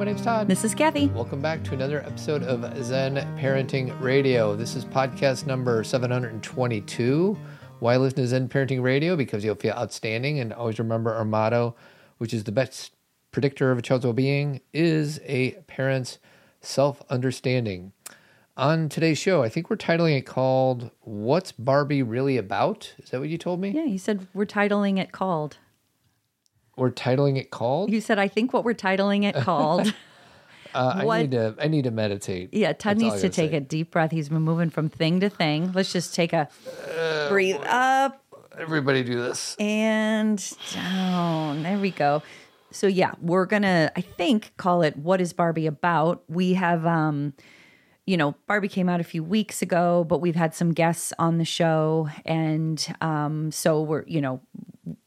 my name's Todd. This is Cathy. Welcome back to another episode of Zen Parenting Radio. This is podcast number 722. Why listen to Zen Parenting Radio? Because you'll feel outstanding. And always remember our motto, which is the best predictor of a child's well being, is a parent's self understanding. On today's show, I think we're titling it called What's Barbie Really About? Is that what you told me? Yeah, you said we're titling it called. We're titling it called? You said, I think what we're titling it called. Uh, I need to I need to meditate. yeah, Todd That's needs to take say. a deep breath. He's been moving from thing to thing. Let's just take a breathe up Everybody do this. and down. There we go. So yeah, we're gonna, I think, call it "What is Barbie about?" We have, um, you know, Barbie came out a few weeks ago, but we've had some guests on the show, and um, so we're, you know,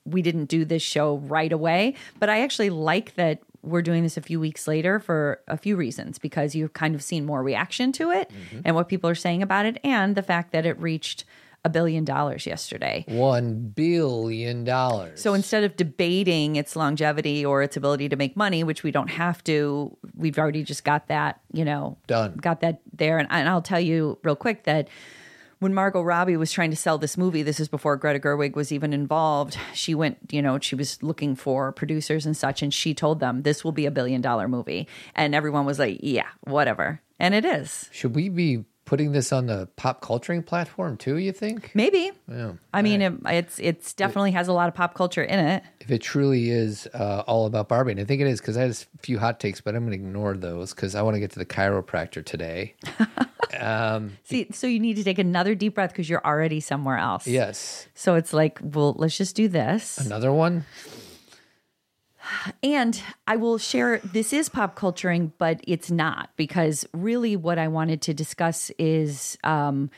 we didn't do this show right away. But I actually like that we're doing this a few weeks later for a few reasons because you've kind of seen more reaction to it and what people are saying about it, and the fact that it reached a billion dollars yesterday. One billion dollars. So instead of debating its longevity or its ability to make money, which we don't have to, we've already just got that, you know, Done. got that there. And, and I'll tell you real quick that when Margot Robbie was trying to sell this movie, this is before Greta Gerwig was even involved. She went, you know, she was looking for producers and such, and she told them this will be a billion dollar movie, and everyone was like, "Yeah, whatever," and it is. should we be putting this on the pop culturing platform too? You think? Maybe. Yeah. I mean, it, it's it's definitely has a lot of pop culture in it. If it truly is uh, all about Barbie, and I think it is because I had a few hot takes, but I'm going to ignore those because I want to get to the chiropractor today. See, so you need to take another deep breath because you're already somewhere else. yes, So it's like, well, let's just do this. another one. And I will share this is pop culturing, but it's not because really what I wanted to discuss is um,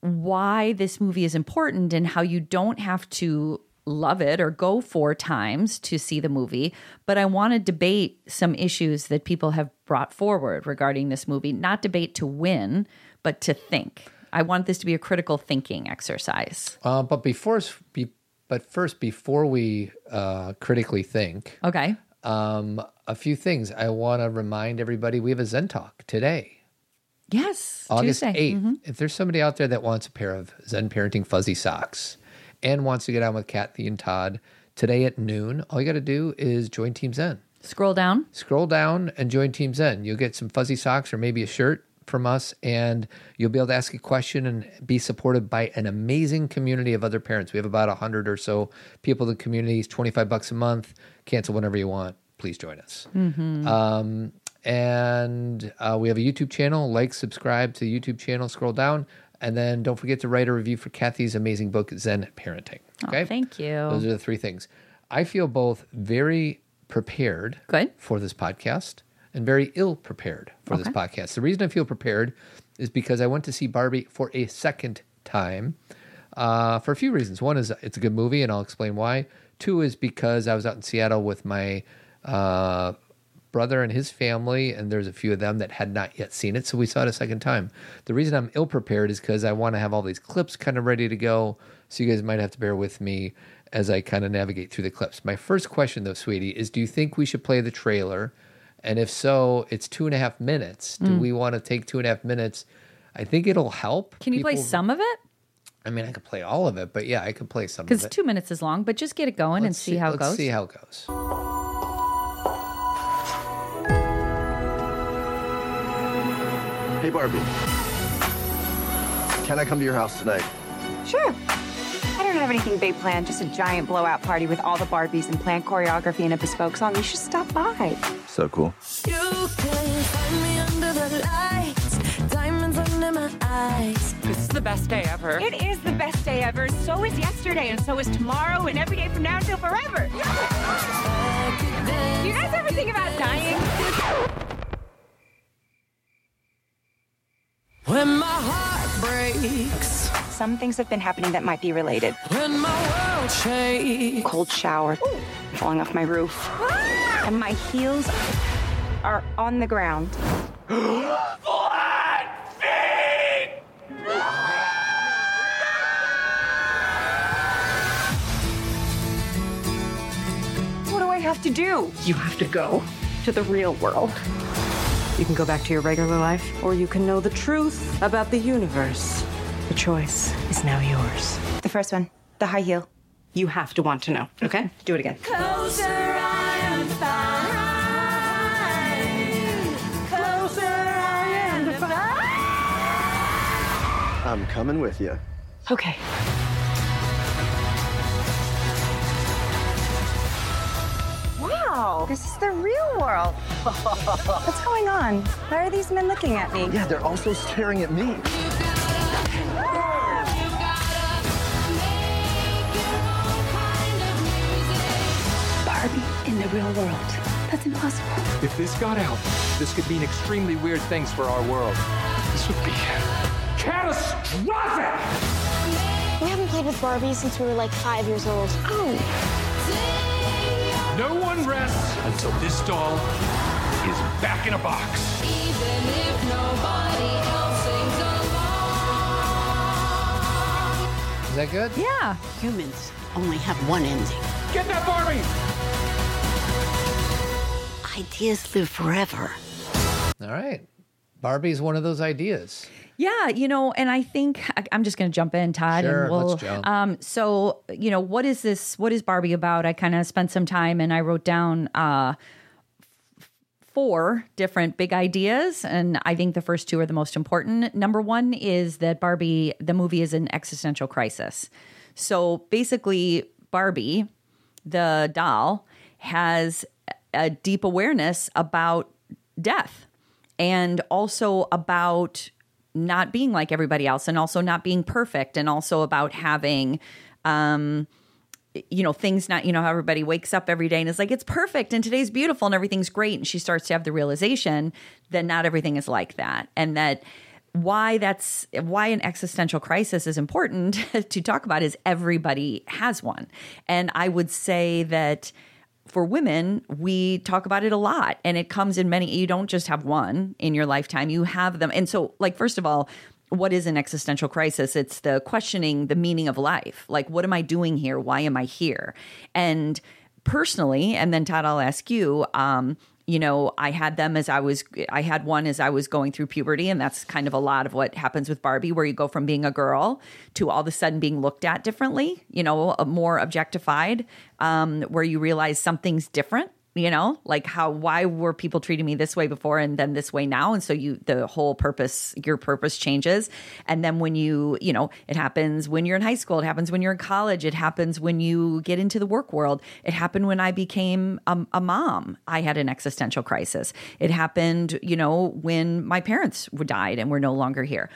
why this movie is important and how you don't have to love it or go four times to see the movie. But I want to debate some issues that people have brought forward regarding this movie, not debate to win, but to think. I want this to be a critical thinking exercise. Uh, but before, be, but first, before we uh, critically think, Okay. um, a few things I want to remind everybody: we have a Zen Talk today. Yes. August Tuesday. 8th. If there's somebody out there that wants a pair of Zen Parenting fuzzy socks and wants to get on with Cathy and Todd today at noon, all you got to do is join Team Zen. Scroll down. Scroll down and join Team Zen. You'll get some fuzzy socks or maybe a shirt from us, and you'll be able to ask a question and be supported by an amazing community of other parents. We have about 100 or so people in the community. It's 25 bucks a month. Cancel whenever you want. Please join us. Um, and uh, we have a YouTube channel. Like, subscribe to the YouTube channel. Scroll down, and then don't forget to write a review for Cathy's amazing book, Zen Parenting. Okay, Oh, thank you. Those are the three things. I feel both very prepared Good. for this podcast and very ill prepared for this podcast. The reason I feel prepared is because I went to see Barbie for a second time uh, for a few reasons. One is it's a good movie, and I'll explain why. Two is because I was out in Seattle with my uh, brother and his family, and there's a few of them that had not yet seen it, so we saw it a second time. The reason I'm ill prepared is because I want to have all these clips kind of ready to go, so you guys might have to bear with me as I kind of navigate through the clips. My first question, though, sweetie, is do you think we should play the trailer? And if so, it's two and a half minutes. Do hmm. we want to take two and a half minutes? I think it'll help. Can you play some of it? I mean, I could play all of it, but yeah, I could play some of Because two minutes is long, but just get it going and Let's see, how it let's goes. see how it goes. Hey, Barbie. Can I come to your house tonight? Sure. I don't have anything big planned, just a giant blowout party with all the Barbies and planned choreography and a bespoke song. You should stop by. So cool. You can find me under the lights, diamonds under my eyes. This is the best day ever. It is the best day ever. So is yesterday, and so is tomorrow, and every day from now until forever. Do you guys ever think about dying? Some things have been happening that might be related. when my world shakes. Cold shower, falling off my roof, and my heels are on the ground. Flat feet! What do I have to do? You have to go to the real world. You can go back to your regular life, or you can know the truth about the universe. The choice is now yours. The first one, the high heel. You have to want to know, okay? Do it again. Closer I am fine. Closer I am fine. I'm coming with you. Okay. Wow, this is the real world. What's going on? Why are these men looking at me? Yeah, they're also staring at me. In the real world. That's impossible. If this got out, this could mean extremely weird things for our world. This would be catastrophic! We haven't played with Barbie since we were like five years old. Oh. No one rests until this doll is back in a box. Is that good? Yeah. Humans only have one ending. Get that Barbie! Ideas live forever. All right. Barbie's one of those ideas. Yeah, you know, and I think I- I'm just going to jump in, Todd, Sure, and we'll. let's jump. Um, so, you know, what is this? What is Barbie about? I kind of spent some time and I wrote down uh, f- four different big ideas, and I think the first two are the most important. Number one is that Barbie, the movie, is an existential crisis. So basically, Barbie, the doll, has a deep awareness about death and also about not being like everybody else and also not being perfect and also about having um you know things not you know how everybody wakes up every day and is like it's perfect and today's beautiful and everything's great. And she starts to have the realization that not everything is like that and that why that's why an existential crisis is important to talk about is everybody has one. And i would say that for women, we talk about it a lot and it comes in many, you don't just have one in your lifetime, you have them. And so, like, first of all, what is an existential crisis? It's the questioning the meaning of life. Like, what am I doing here? Why am I here? And personally, and then Todd, I'll ask you, um, you know, I had them as I was, I had one as I was going through puberty. And that's kind of a lot of what happens with Barbie, where you go from being a girl to all of a sudden being looked at differently, you know, uh, more objectified, um, where you realize something's different. You know, like how, why were people treating me this way before and then this way now? And so you, the whole purpose, your purpose changes. And then when you, you know, it happens when you're in high school, it happens when you're in college, it happens when you get into the work world. It happened when I became a, a mom. I had an existential crisis. It happened, you know, when my parents died and were no longer here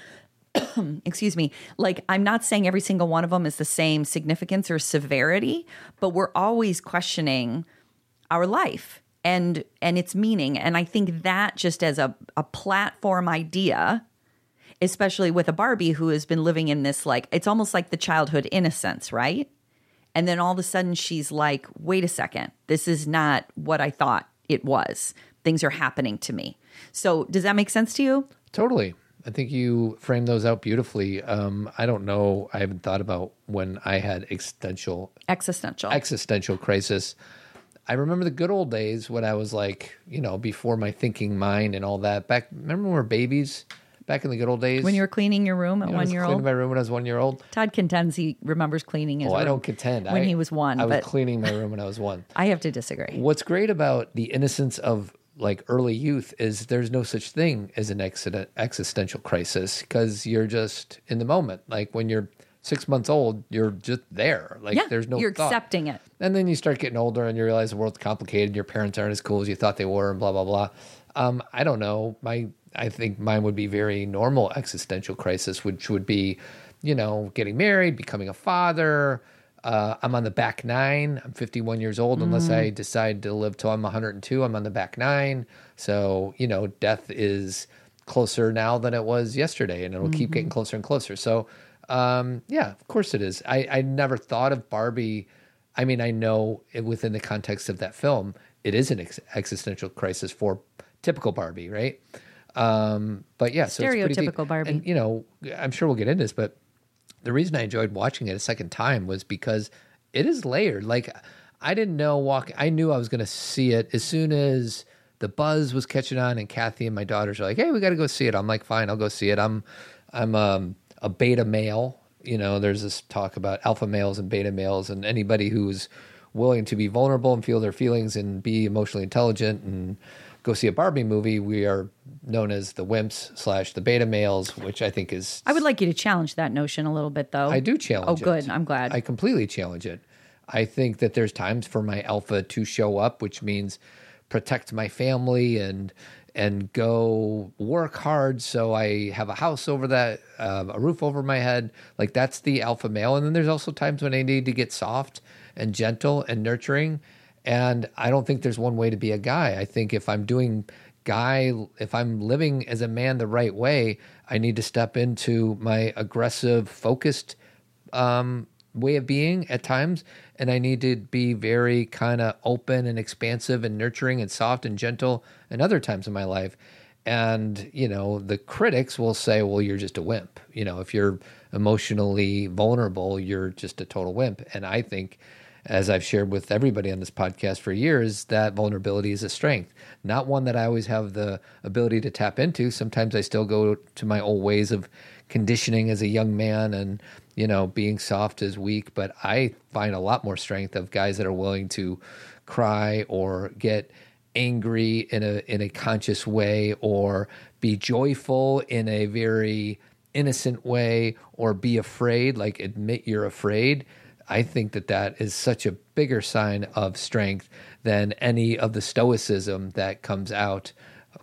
excuse me like i'm not saying every single one of them is the same significance or severity but we're always questioning our life and and its meaning and i think that just as a, a platform idea especially with a barbie who has been living in this like it's almost like the childhood innocence right and then all of a sudden she's like wait a second this is not what i thought it was things are happening to me so does that make sense to you Totally. I think you framed those out beautifully. Um, I don't know. I haven't thought about when I had existential existential existential crisis. I remember the good old days when I was like, you know, before my thinking mind and all that. Back, remember when we were babies? Back in the good old days, when you were cleaning your room at You know, I one was year cleaning old my room when I was one year old. Todd contends he remembers cleaning his Oh, I room don't contend. when I- he was one, I was cleaning my room when I was one. I have to disagree. What's great about the innocence of like early youth is there's no such thing as an existential crisis because you're just in the moment. Like when you're six months old, you're just there. Like yeah, there's no you're thought. accepting it. And then you start getting older and you realize the world's complicated. Your parents aren't as cool as you thought they were, and blah blah blah. Um, I don't know. My I think mine would be very normal existential crisis, which would be, you know, getting married, becoming a father. Uh, I'm on the back nine. I'm 51 years old. Unless I decide to live till I'm 102, I'm on the back nine. So you know, death is closer now than it was yesterday, and it'll keep getting closer and closer. So, um, yeah, of course it is. I, I never thought of Barbie. I mean, I know it, within the context of that film, it is an ex- existential crisis for typical Barbie, right? Um, but yeah, so it's pretty deep. Stereotypical Barbie. And you know, I'm sure we'll get into this, but the reason I enjoyed watching it a second time was because it is layered. Like I didn't know walk. I knew I was going to see it as soon as the buzz was catching on, and Cathy and my daughters are like, "Hey, we got to go see it." I'm like, "Fine, I'll go see it." I'm I'm um, a beta male. You know, there's this talk about alpha males and beta males, and anybody who's willing to be vulnerable and feel their feelings and be emotionally intelligent and go see a Barbie movie, we are known as the wimps slash the beta males, which I think is. I would like you to challenge that notion a little bit, though. I do challenge. Oh, it. good. I'm glad. I completely challenge it. I think that there's times for my alpha to show up, which means protect my family and and go work hard so I have a house over that, uh, a roof over my head. Like that's the alpha male. And then there's also times when I need to get soft and gentle and nurturing. And I don't think there's one way to be a guy. I think if I'm doing guy, if I'm living as a man the right way, I need to step into my aggressive, focused um, way of being at times. And I need to be very kind of open and expansive and nurturing and soft and gentle and other times in my life. And, you know, the critics will say, well, you're just a wimp. You know, if you're emotionally vulnerable, you're just a total wimp. And I think, as I've shared with everybody on this podcast for years, that vulnerability is a strength, not one that I always have the ability to tap into. Sometimes I still go to my old ways of conditioning as a young man and you know being soft is weak but i find a lot more strength of guys that are willing to cry or get angry in a in a conscious way or be joyful in a very innocent way or be afraid like admit you're afraid. I think that that is such a bigger sign of strength than any of the stoicism that comes out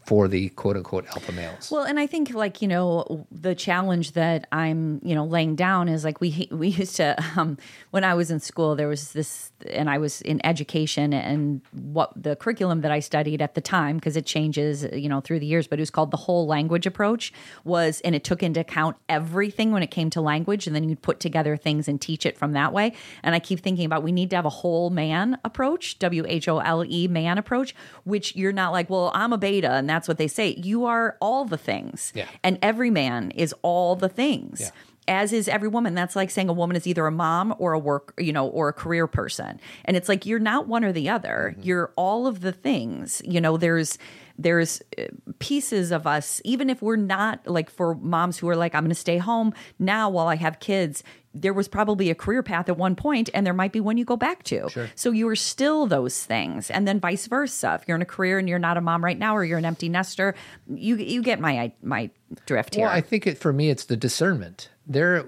for the quote unquote alpha males. Well, and I think like you know the challenge that I'm you know laying down is like we we used to um, when I was in school there was this and I was in education and what the curriculum that I studied at the time because it changes you know through the years but it was called the whole language approach was and it took into account everything when it came to language and then you'd put together things and teach it from that way and I keep thinking about we need to have a whole man approach W H O L E man approach which you're not like well I'm a beta and that's what they say. You are all the things. Yeah. and every man is all the things Yeah. as is every woman. That's like saying a woman is either a mom or a work you know or a career person. And it's like you're not one or the other. You're all of the things. You know there's there's uh, pieces of us even if we're not like for moms who are like i'm going to stay home now while i have kids there was probably a career path at one point and there might be one you go back to so you are still those things and then vice versa if you're in a career and you're not a mom right now or you're an empty nester you you get my my drift here Well, I think it for me it's the discernment. There,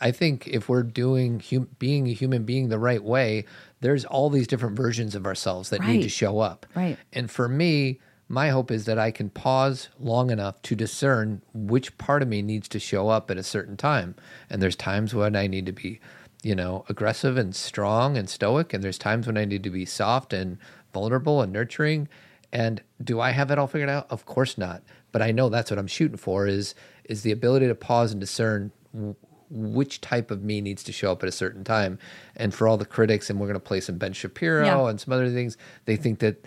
I think if we're doing hum, being a human being the right way, there's all these different versions of ourselves that need to show up. Right. And for me, my hope is that I can pause long enough to discern which part of me needs to show up at a certain time. And there's times when I need to be, you know, aggressive and strong and stoic, and there's times when I need to be soft and vulnerable and nurturing. And do I have it all figured out? Of course not. But I know that's what I'm shooting for is is the ability to pause and discern w- which type of me needs to show up at a certain time. And for all the critics, and we're going to play some Ben Shapiro Yeah. and some other things, they think that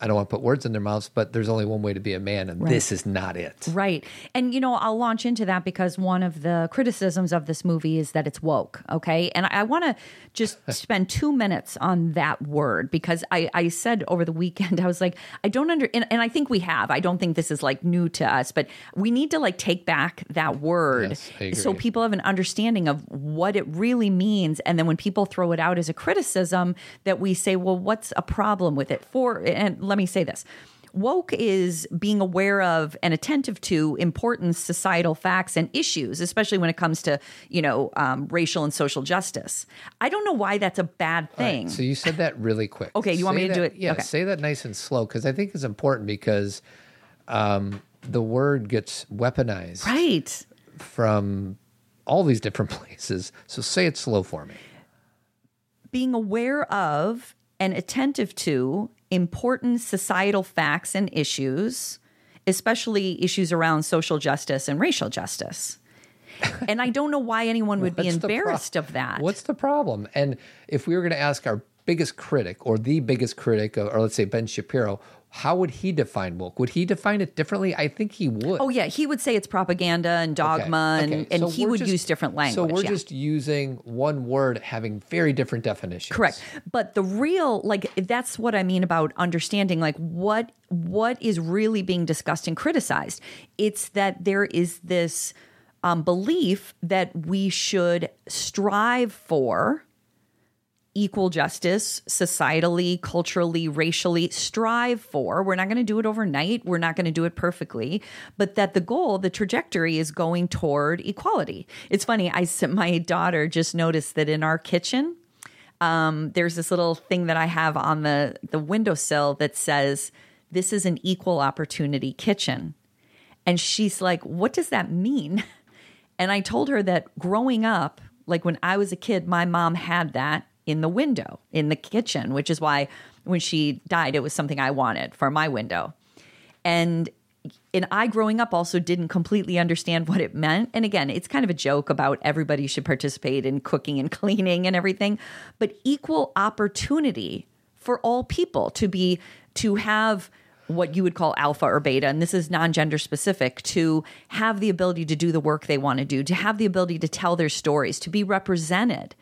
I don't want to put words in their mouths, but there's only one way to be a man, and this is not it. Right. And, you know, I'll launch into that because one of the criticisms of this movie is that it's woke. Okay. And I want to just spend two minutes on that word because I, I said over the weekend, I was like, I don't under, and, and I think we have. I don't think this is like new to us, but we need to like take back that word Yes, so people have an understanding of what it really means. And then when people throw it out as a criticism, that we say, well, what's a problem with it? For, and let me say this. Woke is being aware of and attentive to important societal facts and issues, especially when it comes to, you know, um, racial and social justice. I don't know why that's a bad All right, thing. so you said that really quick. Okay, you want me Say to do it? Yeah, Okay. say that nice and slow because I think it's important because um, the word gets weaponized right. from all these different places. So say it slow for me. being aware of and attentive to important societal facts and issues, especially issues around social justice and racial justice. and I don't know why anyone would be the pro- embarrassed of that. What's the problem? And if we were going to ask our biggest critic or the biggest critic, or let's say Ben Shapiro, how would he define woke? Would he define it differently? I think he would. Oh yeah, he would say it's propaganda and dogma, Okay, and, okay. and So he would just- use different language. So we're yeah. just using one word having very different definitions. Correct. But the real like that's what I mean about understanding like what what is really being discussed and criticized. It's that there is this um, belief that we should strive for equal justice societally, culturally, racially, strive for. We're not going to do it overnight. We're not going to do it perfectly, but that the goal, the trajectory is going toward equality. It's funny. I my daughter just noticed that in our kitchen, um, there's this little thing that I have on the the windowsill that says, "This is an equal opportunity kitchen," and she's like, "What does that mean?" And I told her that growing up, like when I was a kid, my mom had that in the window in the kitchen, which is why when she died, it was something I wanted for my window. And and I growing up also didn't completely understand what it meant. And again, it's kind of a joke about everybody should participate in cooking and cleaning and everything, but equal opportunity for all people to be to have what you would call alpha or beta and this is non-gender specific to have the ability to do the work they want to do to have the ability to tell their stories to be represented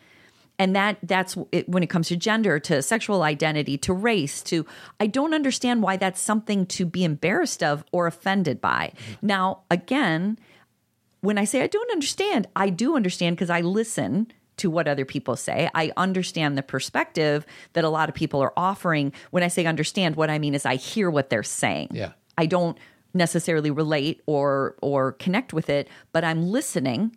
and that that's it, when it comes to gender to sexual identity to race to i don't understand why that's something to be embarrassed of or offended by. Mm-hmm. Now again when i say i don't understand i do understand because i listen to what other people say. I understand the perspective that a lot of people are offering. When i say understand what i mean is i hear what they're saying. Yeah. i don't necessarily relate or or connect with it but i'm listening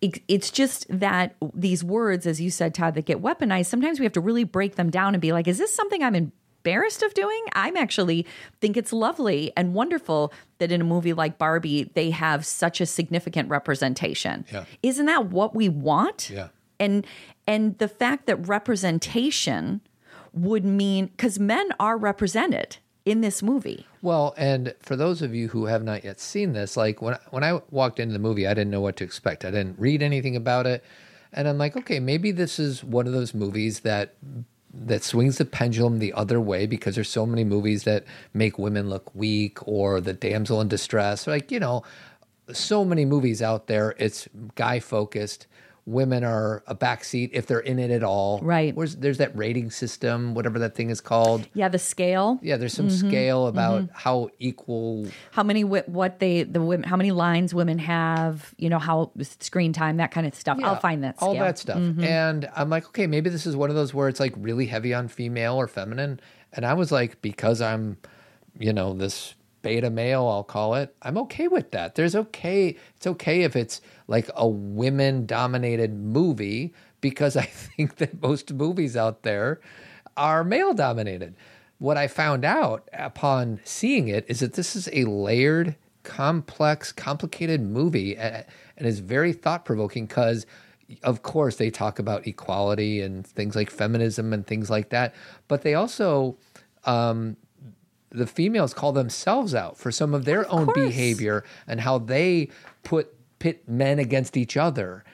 it's just that these words, as you said, Todd, that get weaponized, sometimes we have to really break them down and be like, is this something I'm embarrassed of doing? I'm actually think it's lovely and wonderful that in a movie like Barbie, they have such a significant representation. Yeah. Isn't that what we want? Yeah. And and the fact that representation would mean because men are represented in this movie. Well, and for those of you who have not yet seen this, like when when I walked into the movie, I didn't know what to expect. I didn't read anything about it, and I'm like, okay, maybe this is one of those movies that that swings the pendulum the other way because there's so many movies that make women look weak or the damsel in distress. Like you know, so many movies out there. It's guy focused. Women are a backseat if they're in it at all. Right. Where's there's that rating system, whatever that thing is called. Yeah, the scale. Yeah, there's some Mhm, scale about mhm. how equal how many what they the women how many lines women have you know how screen time that kind of stuff i'll find that all that stuff. Mhm. And I'm like, okay, maybe this is one of those where it's like really heavy on female or feminine. And I was like, because I'm, you know, this beta male, I'll call it. I'm okay with that. There's okay. It's okay if it's like a women dominated movie because I think that most movies out there are male dominated. What I found out upon seeing it is that this is a layered, complex, complicated movie and is very thought provoking because, of course, they talk about equality and things like feminism and things like that. But they also, um, the females call themselves out for some of their own behavior and how they put pit men against each other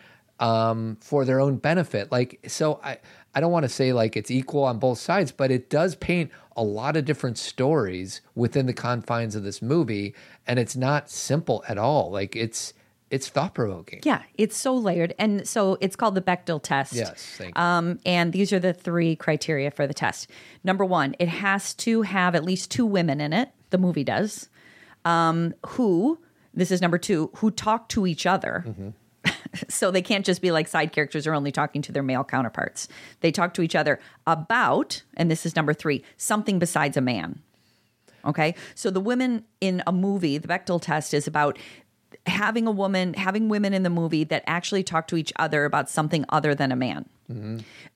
um, for their own benefit. Like, so I, I don't want to say like it's equal on both sides, but it does paint a lot of different stories within the confines of this movie, and it's not simple at all. Like it's it's thought provoking. yeah it's so layered and so it's called the bechdel test Yes, thank you. um, and these are the three criteria for the test number one it has to have at least two women in it the movie does um, who this is number two who talk to each other so they can't just be like side characters are only talking to their male counterparts. They talk to each other about, and this is number three, something besides a man. Okay. So the women in a movie, the Bechdel test is about having a woman, having women in the movie that actually talk to each other about something other than a man.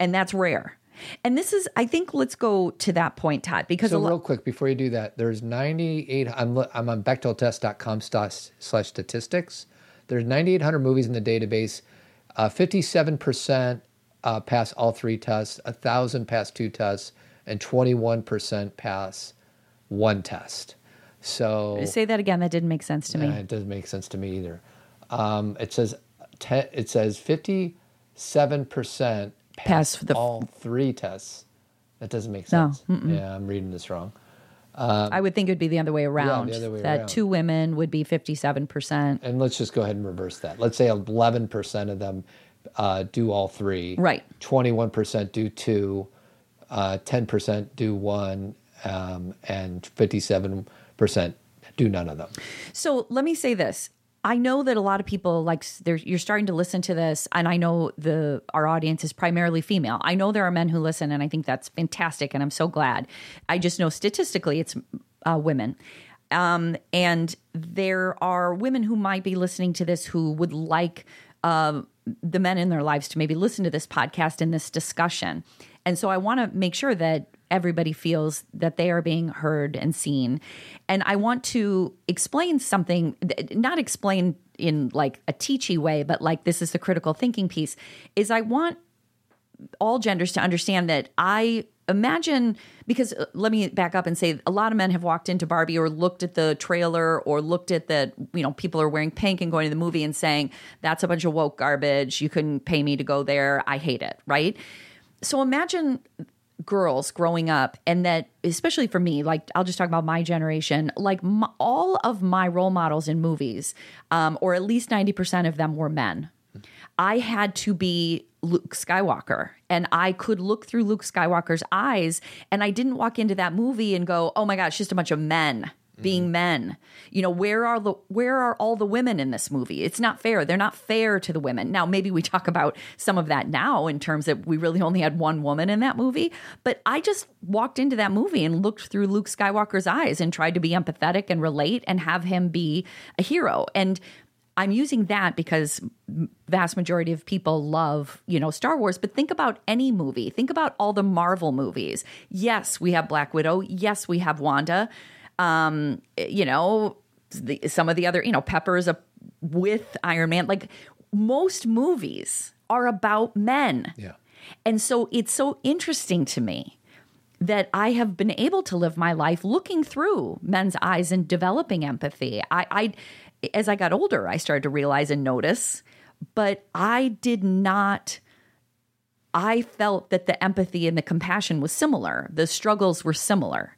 And that's rare. And this is, I think, let's go to that point, Todd, because so lo- real quick before you do that, there's 98. I'm I'm on BechdelTest.com slash slash statistics. There's 9,800 movies in the database. Uh, 57% uh, pass all three tests. A thousand pass two tests, and 21% pass one test. So say that again. That didn't make sense to me. it doesn't make sense to me either. Um, it says te- it says 57% pass, Pass the- all three tests. That doesn't make No, sense. mm-mm. Yeah, I'm reading this wrong. I would think it would be the other way around. Yeah, other way that around. two women would be 57%. And let's just go ahead and reverse that. Let's say 11% of them uh, do all three. Right. 21% do two, uh, 10% do one, um, and 57% do none of them. So let me say this. I know that a lot of people like you're starting to listen to this, and I know the our audience is primarily female. I know there are men who listen, and I think that's fantastic, and I'm so glad. I just know statistically it's uh, women, um, and there are women who might be listening to this who would like uh, the men in their lives to maybe listen to this podcast and this discussion, and so I want to make sure that everybody feels that they are being heard and seen. And I want to explain something, not explain in like a teachy way, but like this is the critical thinking piece, is I want all genders to understand that I imagine because uh, let me back up and say a lot of men have walked into Barbie or looked at the trailer or looked at that you know people are wearing pink and going to the movie and saying that's a bunch of woke garbage. You couldn't pay me to go there. I hate it. Right? So imagine girls growing up and that especially for me like i'll just talk about my generation like all of my role models in movies um, or at least 90% of them were men. I had to be luke skywalker and i could look through luke skywalker's eyes and i didn't walk into that movie and go oh my god it's just a bunch of men being mm. men you know where are the where are all the women in this movie it's not fair they're not fair to the women now maybe we talk about some of that now in terms that we really only had one woman in that movie but i just walked into that movie and looked through luke skywalker's eyes and tried to be empathetic and relate and have him be a hero and I'm using that because vast majority of people love, you know, Star Wars, but think about any movie. Think about all the Marvel movies. Yes, we have Black Widow. Yes, we have Wanda. Um, you know, the, some of the other, you know, Pepper's a with Iron Man. Like most movies are about men. Yeah. And so it's so interesting to me that I have been able to live my life looking through men's eyes and developing empathy. I, I as I got older, I started to realize and notice, but I did not. I felt that the empathy and the compassion was similar. The struggles were similar.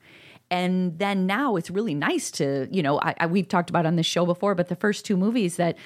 And then now it's really nice to, you know, I, I, we've talked about on this show before, but the first two movies that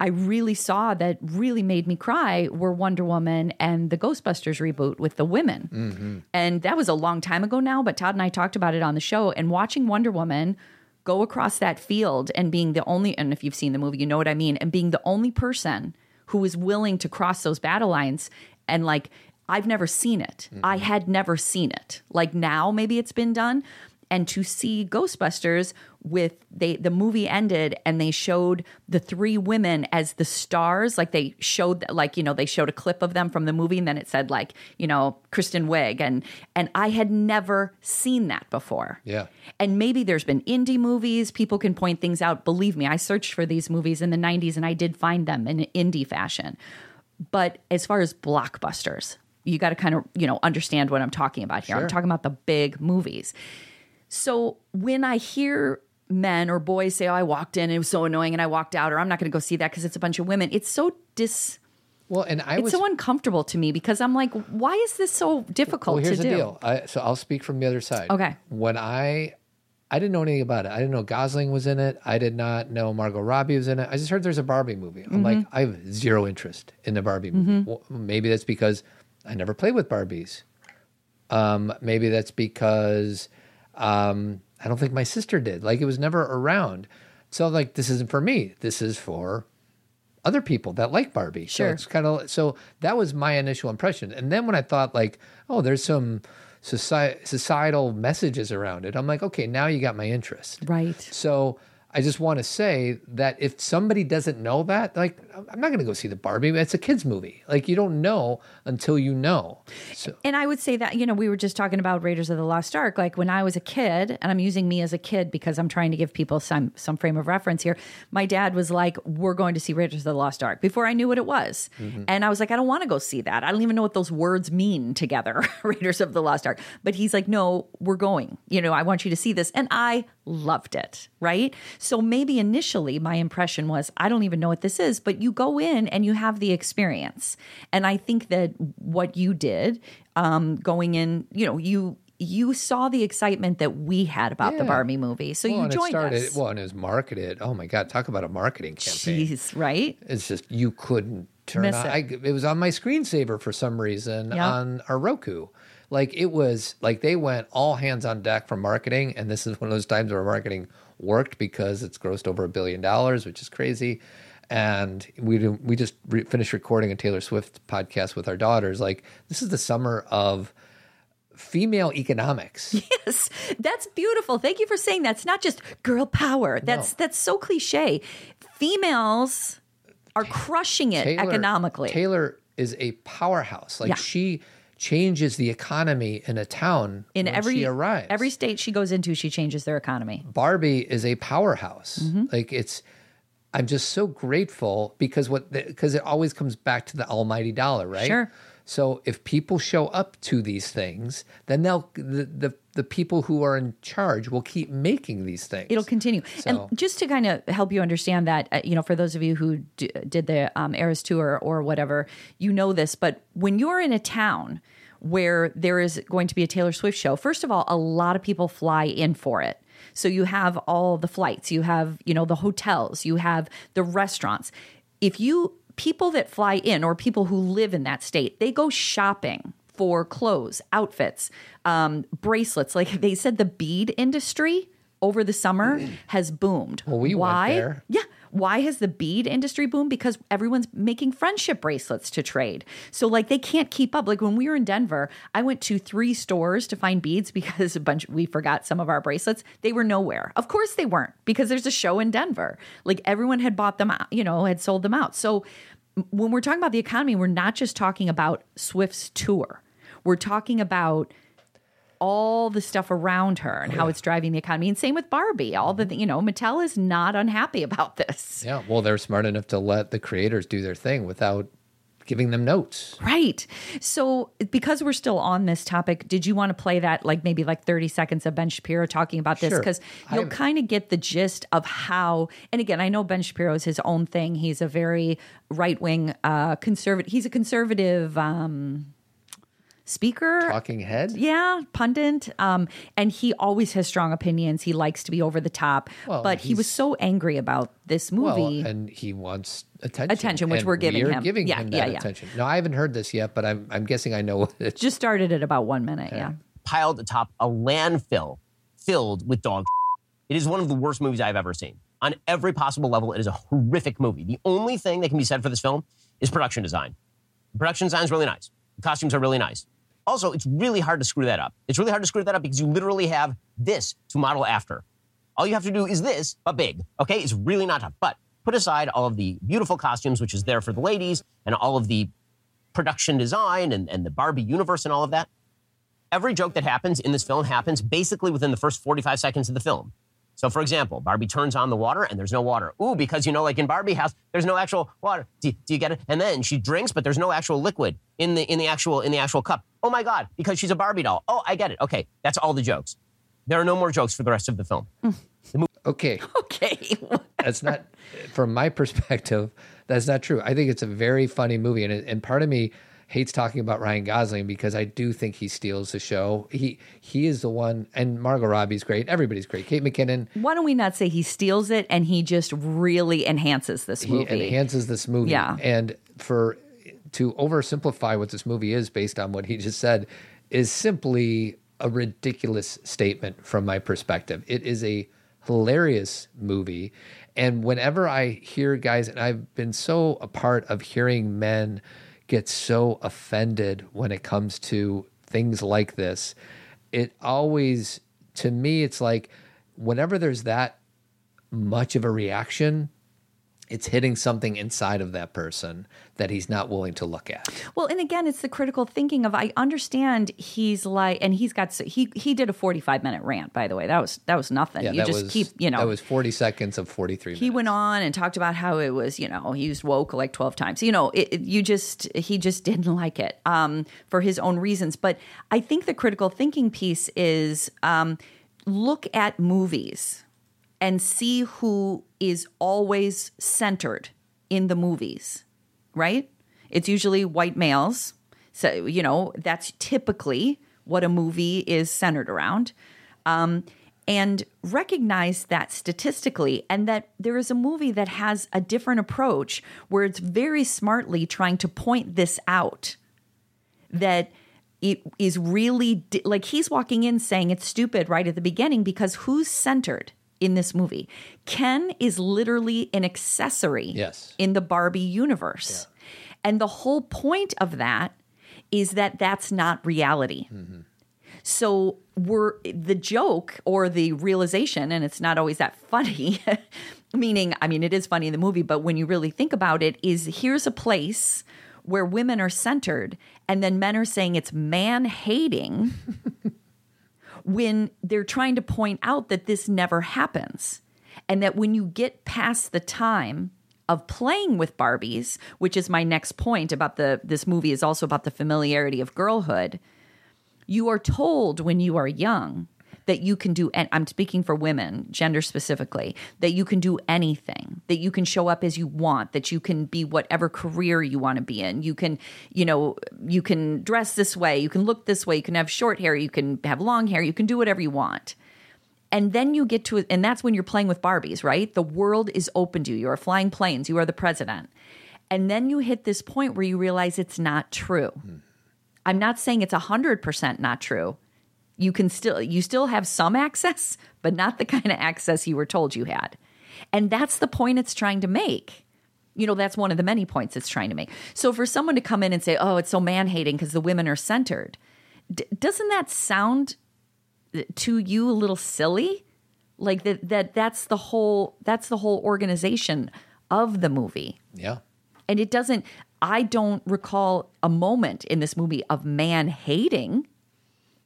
I really saw that really made me cry were Wonder Woman and the Ghostbusters reboot with the women. Mm-hmm. And that was a long time ago now, but Todd and I talked about it on the show. And watching Wonder Woman go across that field and being the only, and if you've seen the movie, you know what I mean, and being the only person who was willing to cross those battle lines and like, I've never seen it. I mm-hmm. had never seen it. Like now, maybe it's been done. And to see Ghostbusters with they the movie ended and they showed the three women as the stars, like they showed like you know they showed a clip of them from the movie and then it said like you know Kristen Wiig and and I had never seen that before. Yeah. And maybe there's been indie movies. People can point things out. Believe me, I searched for these movies in the 90s and I did find them in indie fashion. But as far as blockbusters, you got to kind of, you know, understand what I'm talking about here. I'm talking about the big movies. So when I hear men or boys say, "Oh, I walked in and it was so annoying and I walked out," or "I'm not going to go see that because it's a bunch of women," it's so dis. Well, and I it's was so uncomfortable to me because I'm like, why is this so difficult Well, here's to the do? deal. I, so I'll speak from the other side. Okay. When I, I didn't know anything about it. I didn't know Gosling was in it. I did not know Margot Robbie was in it. I just heard there's a Barbie movie. I'm like, Mm-hmm. I have zero interest in the Barbie movie. Well, maybe that's because I never played with Barbies. Um, maybe that's because um, I don't think my sister did. Like it was never around. So like this isn't for me. This is for other people that like Barbie. Sure. So it's kind of so that was my initial impression. And then when I thought like, oh, there's some soci- societal messages around it, I'm like, okay, now you got my interest. Right. So I just want to say that if somebody doesn't know that, like, I'm not going to go see the Barbie. It's a kids movie. Like, you don't know until you know. So And I would say that, you know, we were just talking about Raiders of the Lost Ark. Like when I was a kid, and I'm using me as a kid because I'm trying to give people some some frame of reference here. My dad was like, We're going to see Raiders of the Lost Ark before I knew what it was. Mm-hmm. And I was like, I don't want to go see that. I don't even know what those words mean together, Raiders of the Lost Ark. But he's like, No, we're going. You know, I want you to see this. And I loved it. Right. So maybe initially my impression was, I don't even know what this is, but you go in and you have the experience. And I think that what you did, um, going in, you know, you you saw the excitement that we had about the Barbie movie. So well, you and it joined started, us. Well, and it was marketed. Oh my God, talk about a marketing campaign. Jeez, right? It's just you couldn't turn Miss on. it. I, it was on my screensaver for some reason Yeah. on our Roku. Like it was like they went all hands on deck for marketing, and this is one of those times where marketing worked because it's grossed over a billion dollars, which is crazy. And we do, we just re- finished recording a Taylor Swift podcast with our daughters. Like this is the summer of female economics. Yes, that's beautiful. Thank you for saying that. It's not just girl power. That's that's so cliche. Females are crushing it Taylor- economically. Taylor is a powerhouse. Like Yeah. she changes the economy in a town in when every she arrives. every state she goes into, she changes their economy. Barbie is a powerhouse. Mm-hmm. Like it's I'm just so grateful because what because it always comes back to the almighty dollar, right? Sure. So if people show up to these things, then they'll the the, the people who are in charge will keep making these things. It'll continue. So- And just to kind of help you understand that, uh, you know, for those of you who d- did the um, Eras tour or whatever, you know this. But when you're in a town where there is going to be a Taylor Swift show, first of all, a lot of people fly in for it. So you have all the flights, you have, you know, the hotels, you have the restaurants. If you people that fly in or people who live in that state, they go shopping for clothes, outfits, um, bracelets. Like they said, the bead industry over the summer has boomed. Well, we went Why? there. Yeah. Why has the bead industry boomed? Because everyone's making friendship bracelets to trade. So like they can't keep up. Like when we were in Denver, I went to three stores to find beads because a bunch we forgot some of our bracelets. They were nowhere. Of course they weren't because there's a show in Denver. Like everyone had bought them out, you know, had sold them out. So when we're talking about the economy, we're not just talking about Swift's tour. We're talking about all the stuff around her and how it's driving the economy. And same with Barbie. All the you know, Mattel is not unhappy about this. Yeah, well, they're smart enough to let the creators do their thing without giving them notes. Right. So because we're still on this topic, did you want to play that like maybe like 30 seconds of Ben Shapiro talking about this? Sure. Because you'll kind of get the gist of how and again, I know Ben Shapiro is his own thing. He's a very right wing uh conservative he's a conservative um speaker Talking head. Yeah, pundit. Um, and he always has strong opinions. He likes to be over the top. Well, but he was so angry about this movie. Well, and he wants attention. Attention, which and we're giving we him. giving Yeah, him yeah, that yeah. attention. No, I haven't heard this yet, but I'm I'm guessing I know what it. Just started at about one minute. Yeah. piled atop a landfill filled with dog. It is one of the worst movies I've ever seen. On every possible level, it is a horrific movie. The only thing that can be said for this film is production design. The production design is really nice. The costumes are really nice. Also, it's really hard to screw that up. It's really hard to screw that up because you literally have this to model after. All you have to do is this, but big. Okay, it's really not tough. But put aside all of the beautiful costumes, which is there for the ladies, and all of the production design and, and the Barbie universe and all of that every joke that happens in this film happens basically within the first 45 seconds of the film. So, for example, Barbie turns on the water and there's no water. Ooh, because you know, like in Barbie house, there's no actual water. Do, do you get it? And then she drinks, but there's no actual liquid in the in the actual in the actual cup. Oh my god, because she's a Barbie doll. Oh, I get it. Okay, that's all the jokes. There are no more jokes for the rest of the film. Mm. Okay, Okay. that's not from my perspective. That's not true. I think it's a very funny movie, and and part of me hates talking about Ryan Gosling because I do think he steals the show. He he is the one, and Margot Robbie's great. Everybody's great. Kate McKinnon. Why don't we not say he steals it and he just really enhances this he movie? enhances this movie. Yeah. And for to oversimplify what this movie is based on what he just said is simply a ridiculous statement from my perspective. It is a hilarious movie. And whenever I hear guys, and I've been so a part of hearing men get so offended when it comes to things like this, it always, to me, it's like whenever there's that much of a reaction, it's hitting something inside of that person that he's not willing to look at. Well, and again, it's the critical thinking of I understand he's like, and he's got he he did a forty five minute rant. By the way, that was that was nothing. Yeah, you just was keep you know that was forty seconds of forty three. he went on and talked about how it was you know he used woke like 12 times you know it, it- you just he just didn't like it um, for his own reasons but i think the critical thinking piece is um, look at movies and see who is always centered in the movies right? It's usually white males. So you know that's typically what a movie is centered around. Um, and recognize that statistically, and that there is a movie that has a different approach where it's very smartly trying to point this out that it is really di- like he's walking in saying it's stupid right at the beginning because who's centered in this movie? Ken is literally an accessory Yes. in the Barbie universe. And the whole point of that is that that's not reality. Mm-hmm. So we're the joke or the realization, and it's not always that funny. meaning, I mean, it is funny in the movie, but when you really think about it, is here's a place where women are centered, and then men are saying it's man hating when they're trying to point out that this never happens. And that when you get past the time of playing with Barbies, which is my next point about the this movie is also about the familiarity of girlhood, you are told when you are young that you can do and I'm speaking for women, gender specifically, that you can do anything, that you can show up as you want, that you can be whatever career you want to be in. You can, you know, you can dress this way, you can look this way, you can have short hair, you can have long hair, you can do whatever you want. And then you get to and that's when you're playing with Barbies, right? The world is open to you. You are flying planes, you are the president. And then you hit this point where you realize it's not true. Hmm. I'm not saying it's 100% not true. You can still you still have some access, but not the kind of access you were told you had. And that's the point it's trying to make. You know, that's one of the many points it's trying to make. So for someone to come in and say, "Oh, it's so man-hating because the women are centered." D- doesn't that sound uh, to you a little silly? Like that that that's the whole that's the whole organization of the movie. Yeah. And it doesn't, I don't recall a moment in this movie of man hating.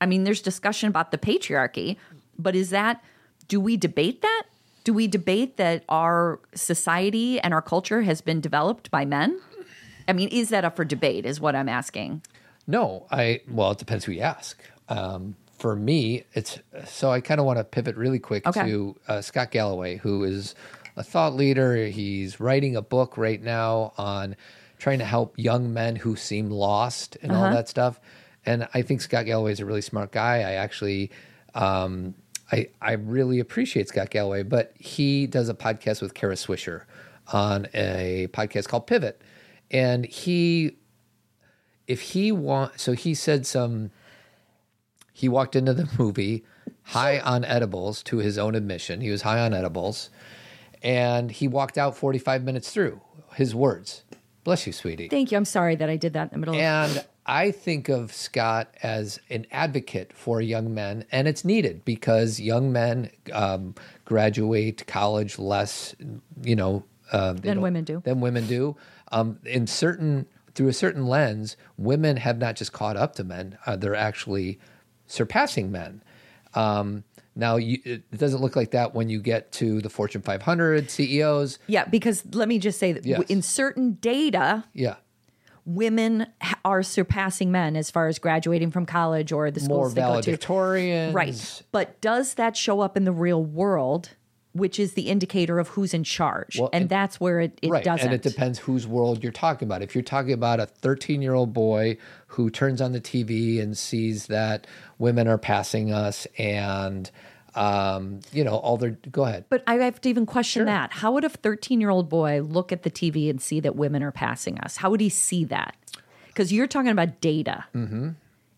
I mean, there's discussion about the patriarchy, but is that, do we debate that? Do we debate that our society and our culture has been developed by men? I mean, is that up for debate, is what I'm asking. No, I well, it depends who you ask. Um, for me, it's so I kind of want to pivot really quick Okay. to uh, Scott Galloway, who is a thought leader. He's writing a book right now on trying to help young men who seem lost and all Uh-huh. that stuff. And I think Scott Galloway is a really smart guy. I actually, um, I I really appreciate Scott Galloway, but he does a podcast with Kara Swisher on a podcast called Pivot, and he if he want so he said some he walked into the movie high on edibles to his own admission. He was high on edibles. And he walked out 45 minutes through his words. Bless you sweetie. Thank you. I'm sorry that I did that in the middle of and I think of Scott as an advocate for young men, and it's needed because young men um, graduate college less, you know, uh, Than women do. Than women do. Um, in certain through a certain lens, women have not just caught up to men; uh, they're actually surpassing men. Um, now, you, it doesn't look like that when you get to the Fortune 500 CEOs. Yeah, because let me just say that Yes. in certain data, Yeah, women are surpassing men as far as graduating from college or the more schools to. valedictorians. Right. But does that show up in the real world, which is the indicator of who's in charge? Well, and, and- that's where it, it right. doesn't. And it depends whose world you're talking about. If you're talking about a 13 year old boy who turns on the TV and sees that women are passing us and, um, you know, all their, go ahead. But I have to even question that. How would a 13 year old boy look at the TV and see that women are passing us? How would he see that? Because you're talking about data. Mm-hmm.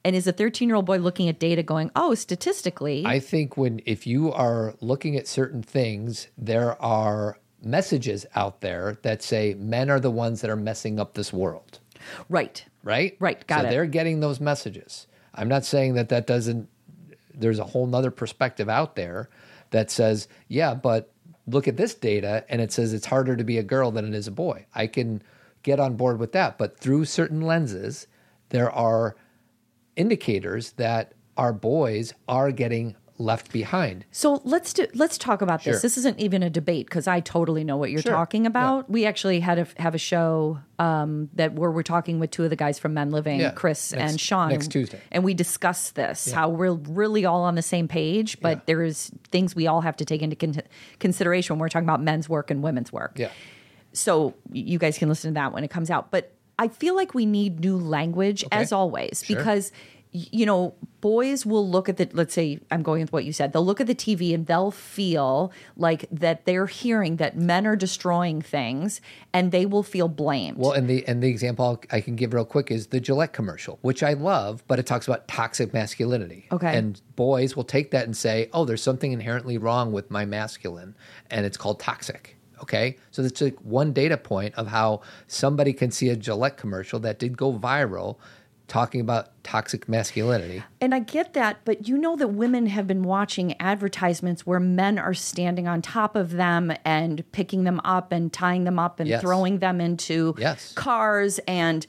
And is a 13 year old boy looking at data going, oh, statistically, I think when, if you are looking at certain things, there are messages out there that say men are the ones that are messing up this world. right. right? Right, got so it. they're getting those messages. I'm not saying that that doesn't. There's a whole nother perspective out there that says, yeah, but look at this data, and it says it's harder to be a girl than it is a boy. I can get on board with that, but through certain lenses, there are indicators that our boys are getting left behind. So let's do let's talk about this. Sure. This isn't even a debate because I totally know what you're Sure. talking about. We actually had a, have a show um, that where we're talking with two of the guys from Men Living, Yeah, Chris next- and Sean, next and- Tuesday. and we discuss this how we're really all on the same page, but there is things we all have to take into con- consideration when we're talking about men's work and women's work. Yeah. So you guys can listen to that when it comes out. But I feel like we need new language as always Sure. because you know, boys will look at the, let's say, I'm going with what you said, they'll look at the TV and they'll feel like that they're hearing that men are destroying things and they will feel blamed. Well, and the and the example I can give real quick is the Gillette commercial, which I love, but it talks about toxic masculinity. Okay. And boys will take that and say, "Oh, there's something inherently wrong with my masculine, and it's called toxic." Okay, so that's like one data point of how somebody can see a Gillette commercial that did go viral, talking about toxic masculinity. And I get that, but you know that women have been watching advertisements where men are standing on top of them and picking them up and tying them up and Yes. throwing them into Yes. cars and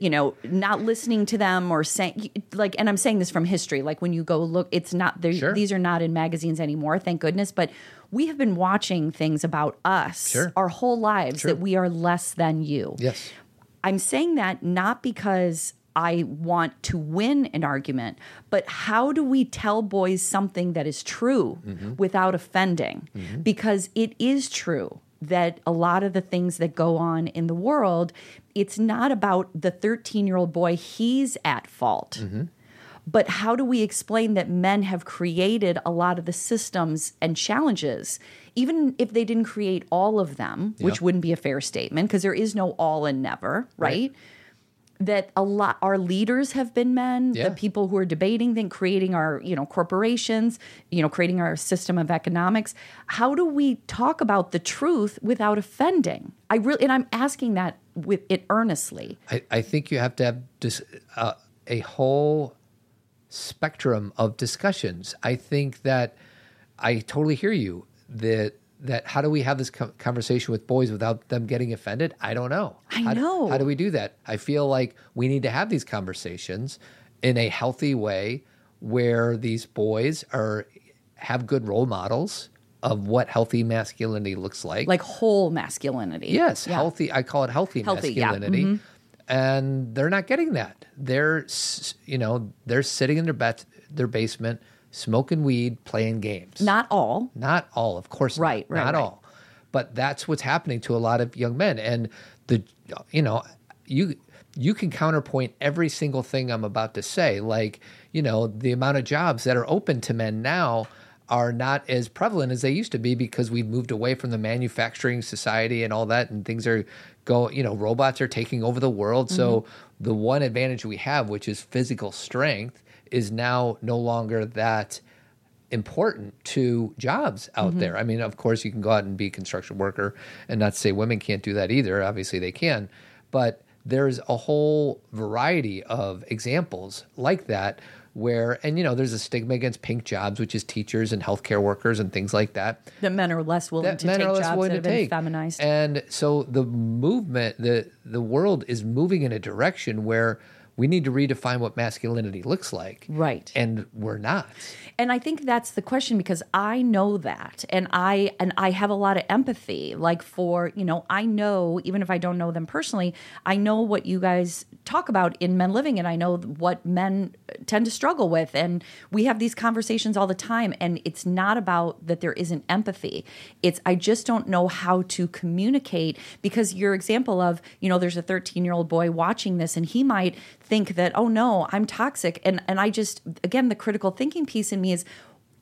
you know not listening to them or saying like and I'm saying this from history like when you go look it's not Sure. these are not in magazines anymore thank goodness but we have been watching things about us Sure. our whole lives Sure. that we are less than you Yes. I'm saying that not because I want to win an argument, but how do we tell boys something that is true mm-hmm. without offending? Mm-hmm. Because it is true that a lot of the things that go on in the world, it's not about the 13 year old boy, he's at fault. Mm-hmm. But how do we explain that men have created a lot of the systems and challenges, even if they didn't create all of them, which wouldn't be a fair statement because there is no all and never, right? That a lot our leaders have been men, Yeah. the people who are debating then creating our, you know, corporations, you know, creating our system of economics. How do we talk about the truth without offending? I really and I'm asking that with it earnestly. I, I think you have to have dis, uh, a whole spectrum of discussions. I think that I totally hear you that that how do we have this conversation with boys without them getting offended? I don't know. I How do- know. how do we do that? I feel like we need to have these conversations in a healthy way where these boys are have good role models of what healthy masculinity looks like. Like whole masculinity. Yes, Yeah. healthy. I call it healthy, Healthy, yeah. masculinity. Mhm. And they're not getting that. They're, you know, they're sitting in their bet, their basement, smoking weed, playing games. Not all. Not all, of course. not. Right, right, Not right. all. But that's what's happening to a lot of young men. And the, you know, you you can counterpoint every single thing I'm about to say. Like, you know, the amount of jobs that are open to men now are not as prevalent as they used to be because we've moved away from the manufacturing society and all that and things are go you know robots are taking over the world so mm-hmm. the one advantage we have which is physical strength is now no longer that important to jobs out Mhm. there. I mean, of course, you can go out and be a construction worker, and not say women can't do that either. Obviously, they can, but there's a whole variety of examples like that where, and you know, there's a stigma against pink jobs, which is teachers and healthcare workers and things like that That men are less willing that to men take are less jobs willing that to have been feminized. And so the movement, the the world is moving in a direction where we need to redefine what masculinity looks like. Right. And we're not. and I think that's the question because I know that and I and I have a lot of empathy like for, you know, I know even if I don't know them personally, I know what you guys talk about in Men Living and I know what men tend to struggle with and we have these conversations all the time and it's not about that there isn't empathy. It's I just don't know how to communicate because your example of, you know, there's a 13-year-old boy watching this and he might think that, "Oh no, I'm toxic." And and I just again the critical thinking piece in me is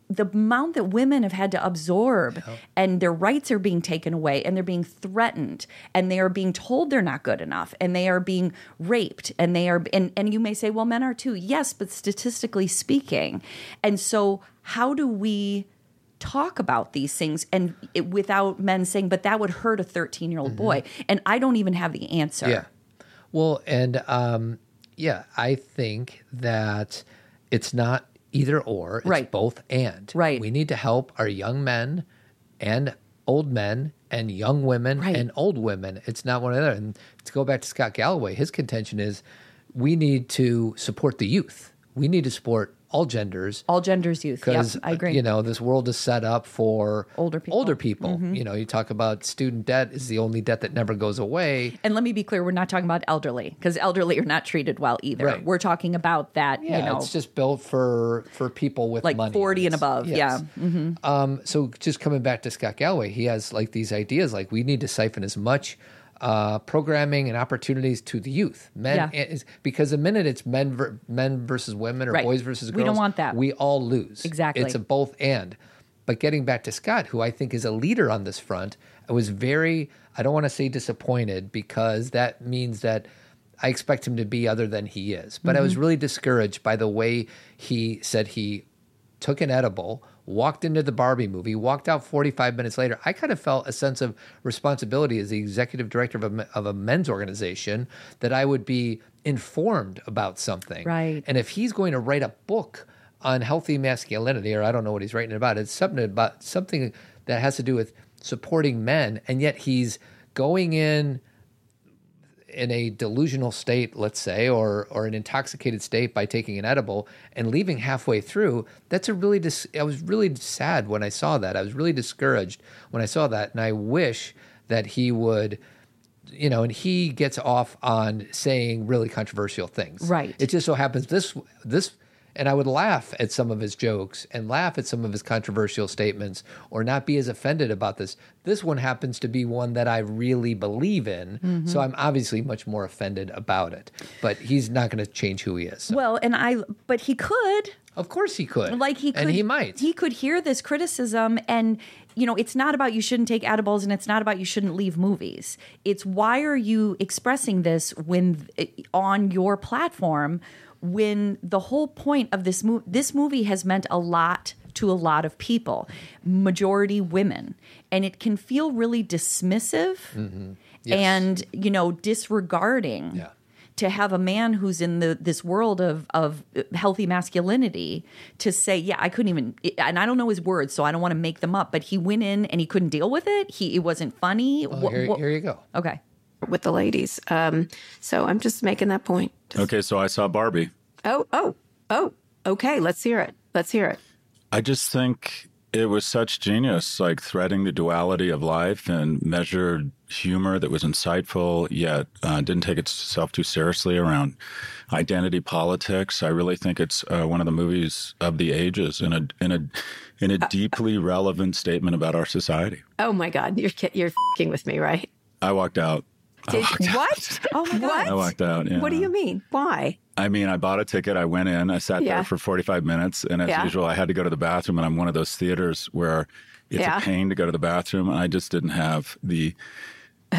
the amount that women have had to absorb and their rights are being taken away and they're being threatened and they are being told they're not good enough and they are being raped and they are and, and you may say well men are too. Yes but statistically speaking. And so how do we talk about these things and it, without men saying but that would hurt a 13 year old boy? And i don't even have the answer. Yeah. Well, and um, yeah, I think that it's not either or, it's Right. both and. Right. We need to help our young men and old men and young women Right. and old women. It's not one or the other. And to go back to Scott Galloway, his contention is we need to support the youth. We need to support all genders all genders youth yep, because i agree you know this world is set up for Older people. Older people. Mhm. You know, you talk about student debt is the only debt that never goes away. And let me be clear, we're not talking about elderly because elderly are not treated well either. Right. We're talking about that, Yeah, you know, it's just built for for people with like money. 40 and above. yes. Yeah. hmm Um, so just coming back to Scott Galloway, he has like these ideas like we need to siphon as much uh, programming and opportunities to the youth. Men, Yeah. is, because the minute it's men ver, men versus women or Right. boys versus girls, We don't want that. We all lose. Exactly. It's a both and. But getting back to Scott, who I think is a leader on this front, I was very, I don't want to say disappointed because that means that I expect him to be other than he is. But I was Mm-hmm. really discouraged by the way he said he took an edible, walked into the Barbie movie, walked out 45 minutes later. I kind of felt a sense of responsibility as the executive director of a, of a men's organization that I would be informed about something. Right. And if he's going to write a book on healthy masculinity, or I don't know what he's writing about, it's something about something that has to do with supporting men, and yet he's going in in a delusional state, let's say, or or an intoxicated state by taking an edible and leaving halfway through, that's a really dis- I was really sad when I saw that. I was really discouraged when I saw that, and I wish that he would you know, and he gets off on saying really controversial things. Right. It just so happens this this and I would laugh at some of his jokes and laugh at some of his controversial statements or not be as offended about this. This one happens to be one that I really believe in. Mm-hmm. So I'm obviously much more offended about it. But he's not going to change who he is. So Well, and I, but he could. of course he could. Like he could, And he might. He could hear this criticism, and you know, it's not about you shouldn't take edibles, and it's not about you shouldn't leave movies. It's why are you expressing this when on your platform when the whole point of this movie, this movie has meant a lot to a lot of people, majority women, and it can feel really dismissive Mm-hmm. Yes. and you know disregarding Yeah. to have a man who's in the this world of of healthy masculinity to say, yeah, I couldn't even, and I don't know his words, so I don't want to make them up. But he went in and he couldn't deal with it. He it wasn't funny. Well, Wha- here, wha- here you go. okay, with the ladies. Um, so I'm just making that point. Okay, so I saw Barbie. Oh, oh, oh. Okay, let's hear it. Let's hear it. I just think it was such genius, like threading the duality of life and measured humor that was insightful, yet uh, didn't take itself too seriously around identity politics. I really think it's uh, one of the movies of the ages in a in a in a deeply relevant statement about our society. Oh my God, you're you're fing with me, right? I walked out. I Did, walked what? Oh my God! Oh, I walked out. Yeah. What do you mean? Why? I mean, I bought a ticket. I went in. I sat Yeah. there for 45 minutes. And as Yeah. usual, I had to go to the bathroom. And I'm one of those theaters where it's Yeah. a pain to go to the bathroom. And I just didn't have the.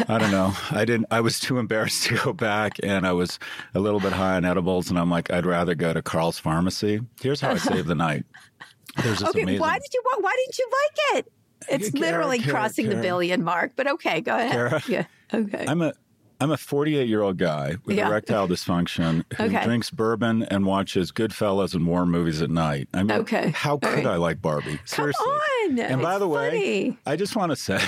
I don't know. I didn't. I was too embarrassed to go back, and I was a little bit high on edibles. And I'm like, I'd rather go to Carl's Pharmacy. Here's how I saved the night. There's this Okay, amazing. why did you why didn't you like it? It's Kara, literally Kara, crossing the billion mark. But okay, go ahead. Kara. Yeah. Okay. I'm a I'm a 48 year old guy with Yeah. erectile dysfunction who Okay. drinks bourbon and watches Goodfellas and war movies at night. I mean, Okay. how could right. I like Barbie? Seriously. on. And by It's the way. I just want to say,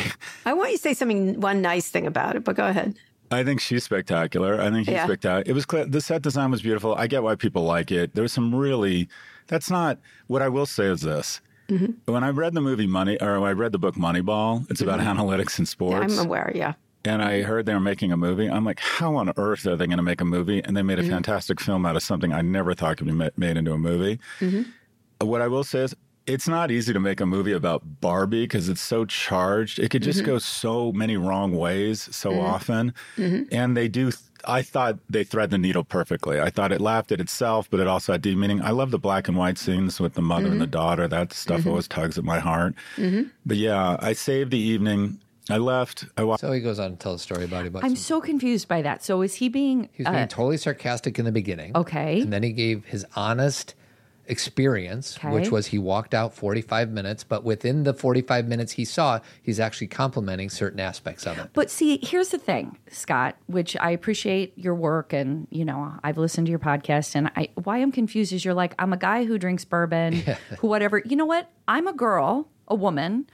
I want you to say something one nice thing about it, but go ahead. I think she's spectacular. I think he's Yeah. spectacular. It was clear. The set design was beautiful. I get why people like it. There was some really. That's not what I will say. Is this. Mm-hmm. When I read the movie Money, or I read the book Moneyball, it's about analytics in Yeah, sports. I'm aware. Yeah. And I heard they were making a movie. I'm like, how on earth are they going to make a movie? And they made a Mm-hmm. fantastic film out of something I never thought could be ma- made into a movie. Mm-hmm. What I will say is, it's not easy to make a movie about Barbie because it's so charged. It could just Mm-hmm. go so many wrong ways so often. And they do. I thought they thread the needle perfectly. I thought it laughed at itself, but it also had deep meaning. I love the black and white scenes with the mother and the daughter. That stuff always tugs at my heart. But yeah, I saved the evening. I left. I wa- So he goes on to tell a story about it. About I'm some- so confused by that. So is he being? he was being uh, totally sarcastic in the beginning. Okay. And then he gave his honest experience, Okay. which was he walked out 45 minutes, but within the 45 minutes he saw, he's actually complimenting certain aspects of it. But see, here's the thing, Scott, which I appreciate your work and, you know, I've listened to your podcast and I why I'm confused is you're like, I'm a guy who drinks bourbon, who whatever. You know what? I'm a girl, a woman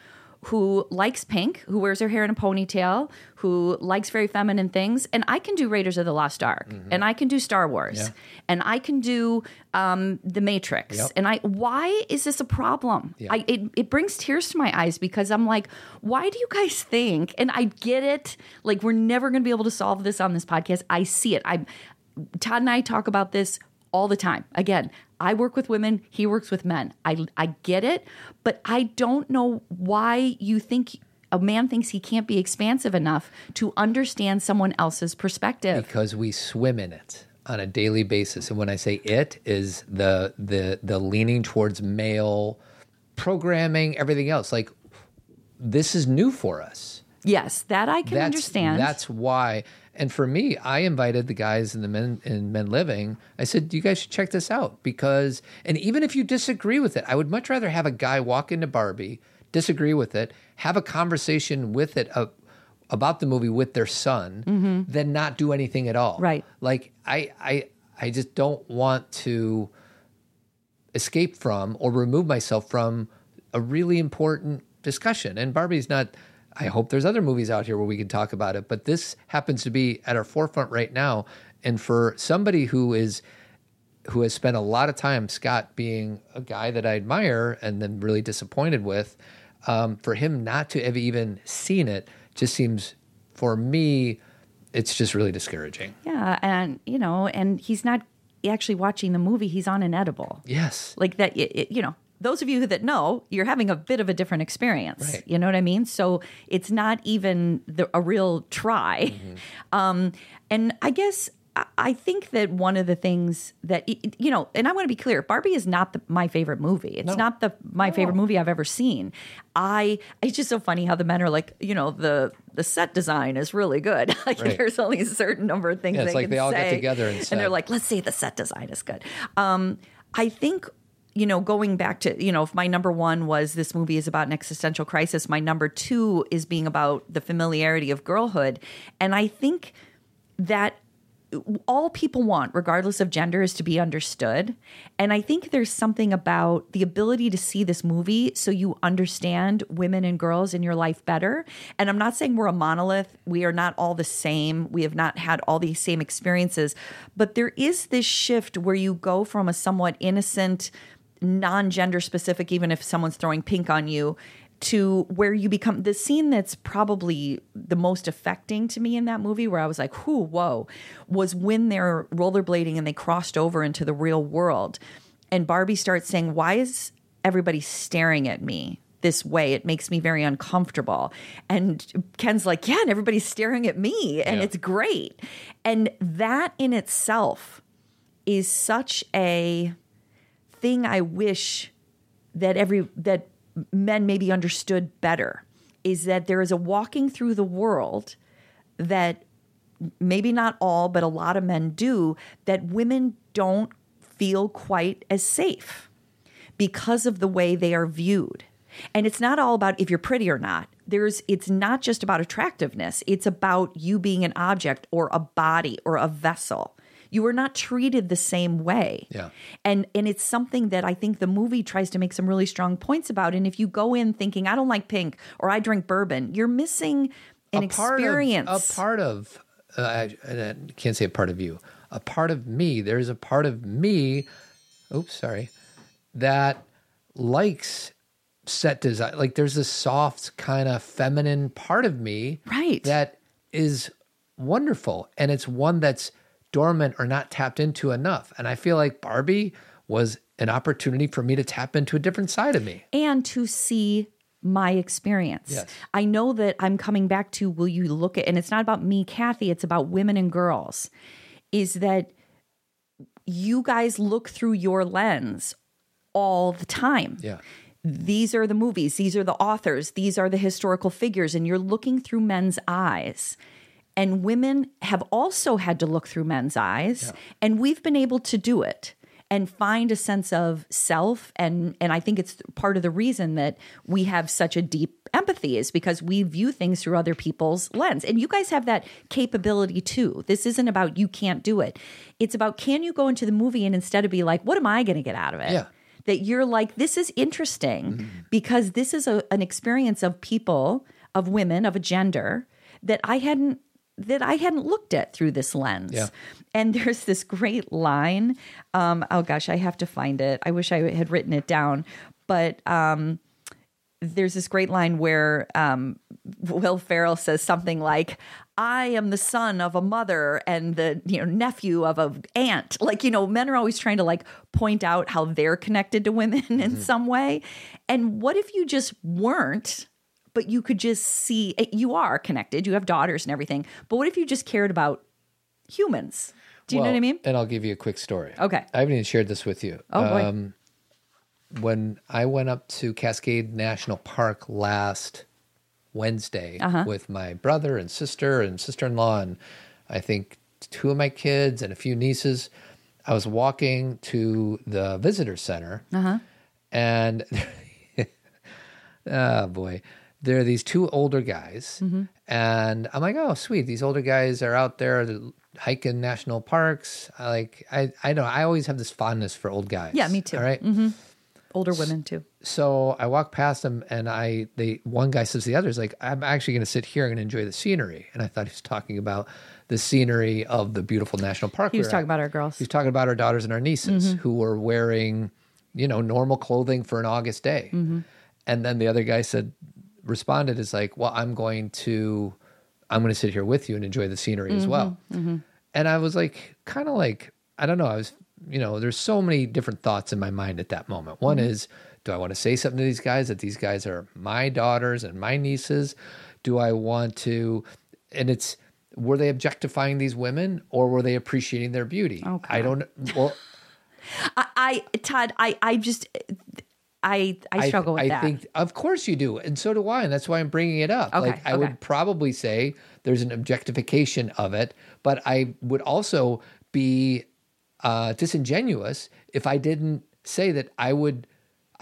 who likes pink, who wears her hair in a ponytail, who likes very feminine things, and I can do Raiders of the Lost Ark, and I can do Star Wars, Yeah. and I can do um, The Matrix, Yep. and I. Why is this a problem? Yeah. I it, it brings tears to my eyes because I'm like, why do you guys think? And I get it. Like we're never going to be able to solve this on this podcast. I see it. I Todd and I talk about this all the time. Again, I work with women, he works with men. I I get it, but I don't know why you think a man thinks he can't be expansive enough to understand someone else's perspective. because we swim in it on a daily basis and when i say it is the the the leaning towards male programming everything else like this is new for us Yes, that I can that's, understand. that's why and for me i invited the guys in the men in men living i said you guys should check this out because and even if you disagree with it i would much rather have a guy walk into barbie disagree with it have a conversation with it uh, about the movie with their son Mhm. than not do anything at all Right. like i i i just don't want to escape from or remove myself from a really important discussion and barbie's not i hope there's other movies out here where we can talk about it but this happens to be at our forefront right now. And for somebody who is who has spent a lot of time scott being a guy that i admire and then really disappointed with um, for him not to have even seen it just seems for me it's just really discouraging. Yeah, and you know, and he's not actually watching the movie; he's on an edible. yes. Like that it, it- you know those of you that know you're having a bit of a different experience Right. you know what i mean so it's not even the, a real try um, and i guess I- think that one of the things that you know, and I want to be clear, Barbie is not the, my favorite movie. It's No. not the my favorite movie I've ever seen. I it's just so funny how the men are like, you know, the the set design is really good. like Right. there's only a certain number of things Yeah, it's they like can they all say, together and they're like, let's say the set design is good. Um, I think you know, going back to, you know, if my number one was this movie is about an existential crisis, my number two is being about the familiarity of girlhood. And I think that all people want, regardless of gender, is to be understood. And I think there's something about the ability to see this movie so you understand women and girls in your life better. And I'm not saying we're a monolith, we are not all the same, we have not had all these same experiences, but there is this shift where you go from a somewhat innocent, non gender specific, even if someone's throwing pink on you, to where you become the scene that's probably the most affecting to me in that movie, where I was like, whoo, whoa, was when they're rollerblading and they crossed over into the real world. And Barbie starts saying, Why is everybody staring at me? This way, it makes me very uncomfortable. And Ken's like, Yeah, and everybody's staring at me, and Yeah. it's great. And that in itself is such a thing I wish that every that men maybe understood better is that there is a walking through the world that maybe not all but a lot of men do that women don't feel quite as safe because of the way they are viewed. And it's not all about if you're pretty or not. There's it's not just about attractiveness. It's about you being an object or a body or a vessel you are not treated the same way yeah and and it's something that I think the movie tries to make some really strong points about. And if you go in thinking I don't like pink or I drink bourbon, you're missing an a experience. Of, a part of, uh, I, I can't say a part of you, a part of me. There's a part of me, oops, sorry, that likes set design. Like there's a soft, kind of feminine part of me. Right. That is wonderful. And it's one that's dormant or not tapped into enough. And I feel like Barbie was an opportunity for me to tap into a different side of me. and to see my experience. Yes. I know that I'm coming back to will you look at and it's not about me, Cathy, it's about women and girls. Is that you guys look through your lens all the time. Yeah. These are the movies, these are the authors, these are the historical figures, and you're looking through men's eyes. And women have also had to look through men's eyes, and we've been able to do it and find a sense of self and and I think it's part of the reason that we have such a deep empathy is because we view things through other people's lens. And you guys have that capability too. This isn't about you can't do it. It's about can you go into the movie and instead of be like what am I going to get out of it? Yeah. That you're like this is interesting mm-hmm. because this is a, an experience of people, of women, of a gender that I hadn't that I hadn't looked at through this lens. Yeah. And there's this great line. Um, oh gosh, I have to find it. I wish I had written it down. But um, there's this great line where um, Will Ferrell says something like, "I am the son of a mother and the you know nephew of a aunt." Like you know, men are always trying to like point out how they're connected to women in some way. And what if you just weren't? But you could just see eh, you are connected. You have daughters and everything. But what if you just cared about humans? Do you know what I mean? And I'll give you a quick story. Okay. I haven't even shared this with you. Oh, boy. when I went up to Cascade National Park last Wednesday Uh-huh. with my brother and sister and sister in law, and I think two of my kids and a few nieces, I was walking to the visitor center Uh-huh. and oh boy there are these two older guys Mm-hmm. and i'm like oh sweet these older guys are out there hiking national parks i like i i know i always have this fondness for old guys Yeah, me too. all right? hmm Older women too. so i walk past them and i they one guy says to the others like i'm actually going to sit here and enjoy the scenery and i thought he was talking about the scenery of the beautiful national park He was talking at. about our girls. He's talking about our daughters and our nieces Mhm. who were wearing, you know, normal clothing for an August day. Mhm. And then the other guy said, responded is like, well, I'm going to, I'm going to sit here with you and enjoy the scenery as well. Mhm. And I was like, kind of like, I don't know. I was, you know, there's so many different thoughts in my mind at that moment. One Mhm. is, do I want to say something to these guys that these guys are my daughters and my nieces? Do I want to, and it's, were they objectifying these women or were they appreciating their beauty? Oh, I don't, well, I, I Todd, I, I just, I, I struggle with I that. I think, of course you do, and so do I, and that's why I'm bringing it up. Okay, like I okay. would probably say there's an objectification of it, but I would also be uh, disingenuous if I didn't say that I would.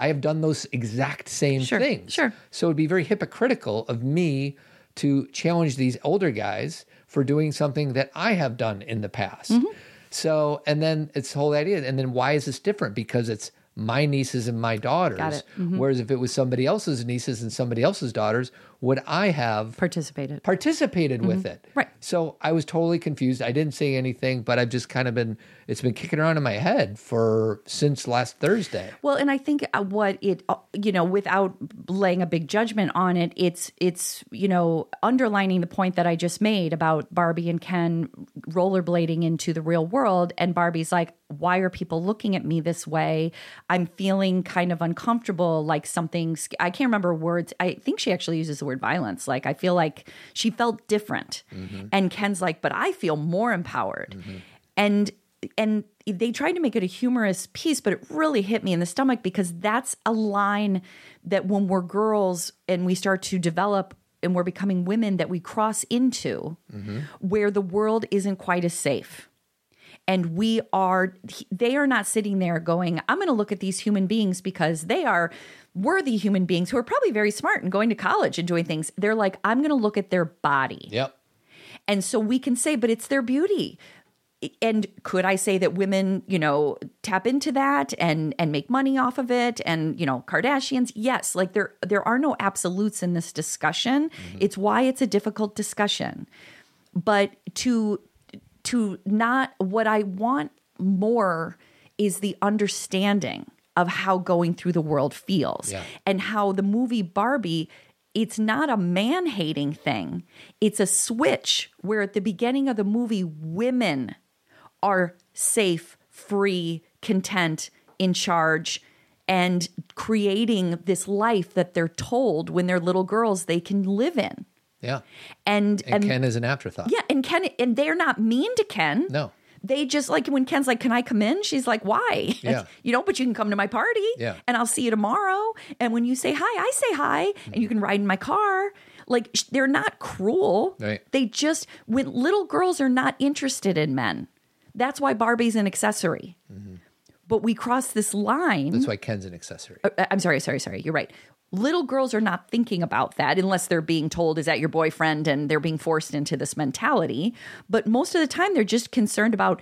I have done those exact same Sure, things. sure. So it'd be very hypocritical of me to challenge these older guys for doing something that I have done in the past. Mm-hmm. So, and then it's the whole idea. And then why is this different? Because it's my nieces and my daughters. Mhm. Whereas if it was somebody else's nieces and somebody else's daughters, would I have participated participated with Mhm. it? Right. So I was totally confused. I didn't say anything, but I've just kind of been it's been kicking around in my head for since last Thursday. Well, and I think uh, what it, uh, you know, without laying a big judgment on it, it's it's you know underlining the point that I just made about Barbie and Ken rollerblading into the real world, and Barbie's like, "Why are people looking at me this way? I'm feeling kind of uncomfortable, like something." sc- I can't remember words. I think she actually uses the word violence. Like I feel like she felt different, mm-hmm. and Ken's like, "But I feel more empowered," mm-hmm. and and they tried to make it a humorous piece, but it really hit me in the stomach because that's a line that when we're girls and we start to develop and we're becoming women that we cross into mm-hmm. where the world isn't quite as safe. And we are, they are not sitting there going, I'm going to look at these human beings because they are worthy human beings who are probably very smart and going to college and doing things. They're like, I'm going to look at their body. Yep. And so we can say, but it's their beauty. And could I say that women, you know, tap into that and and make money off of it and, you know, Kardashians? Yes, like there there are no absolutes in this discussion. Mm-hmm. It's why it's a difficult discussion. But to to not what I want more is the understanding of how going through the world feels Yeah. and how the movie Barbie it's not a man hating thing. It's a switch where at the beginning of the movie, women are safe, free, content, in charge, and creating this life that they're told when they're little girls they can live in. Yeah. And And, Ken is an afterthought. yeah, and Ken and they're not mean to Ken. No. They just like when Ken's like, "Can I come in?" She's like, "Why?" Yeah. you know, but you can come to my party. Yeah. And I'll see you tomorrow. And when you say hi, I say hi, and you can ride in my car. Like sh- they're not cruel. Right. They just when little girls are not interested in men. That's why Barbie's an accessory. Mm-hmm. But we cross this line. That's why Ken's an accessory. Uh, I'm sorry, sorry, sorry. You're right. Little girls are not thinking about that unless they're being told, is that your boyfriend? And they're being forced into this mentality. But most of the time, they're just concerned about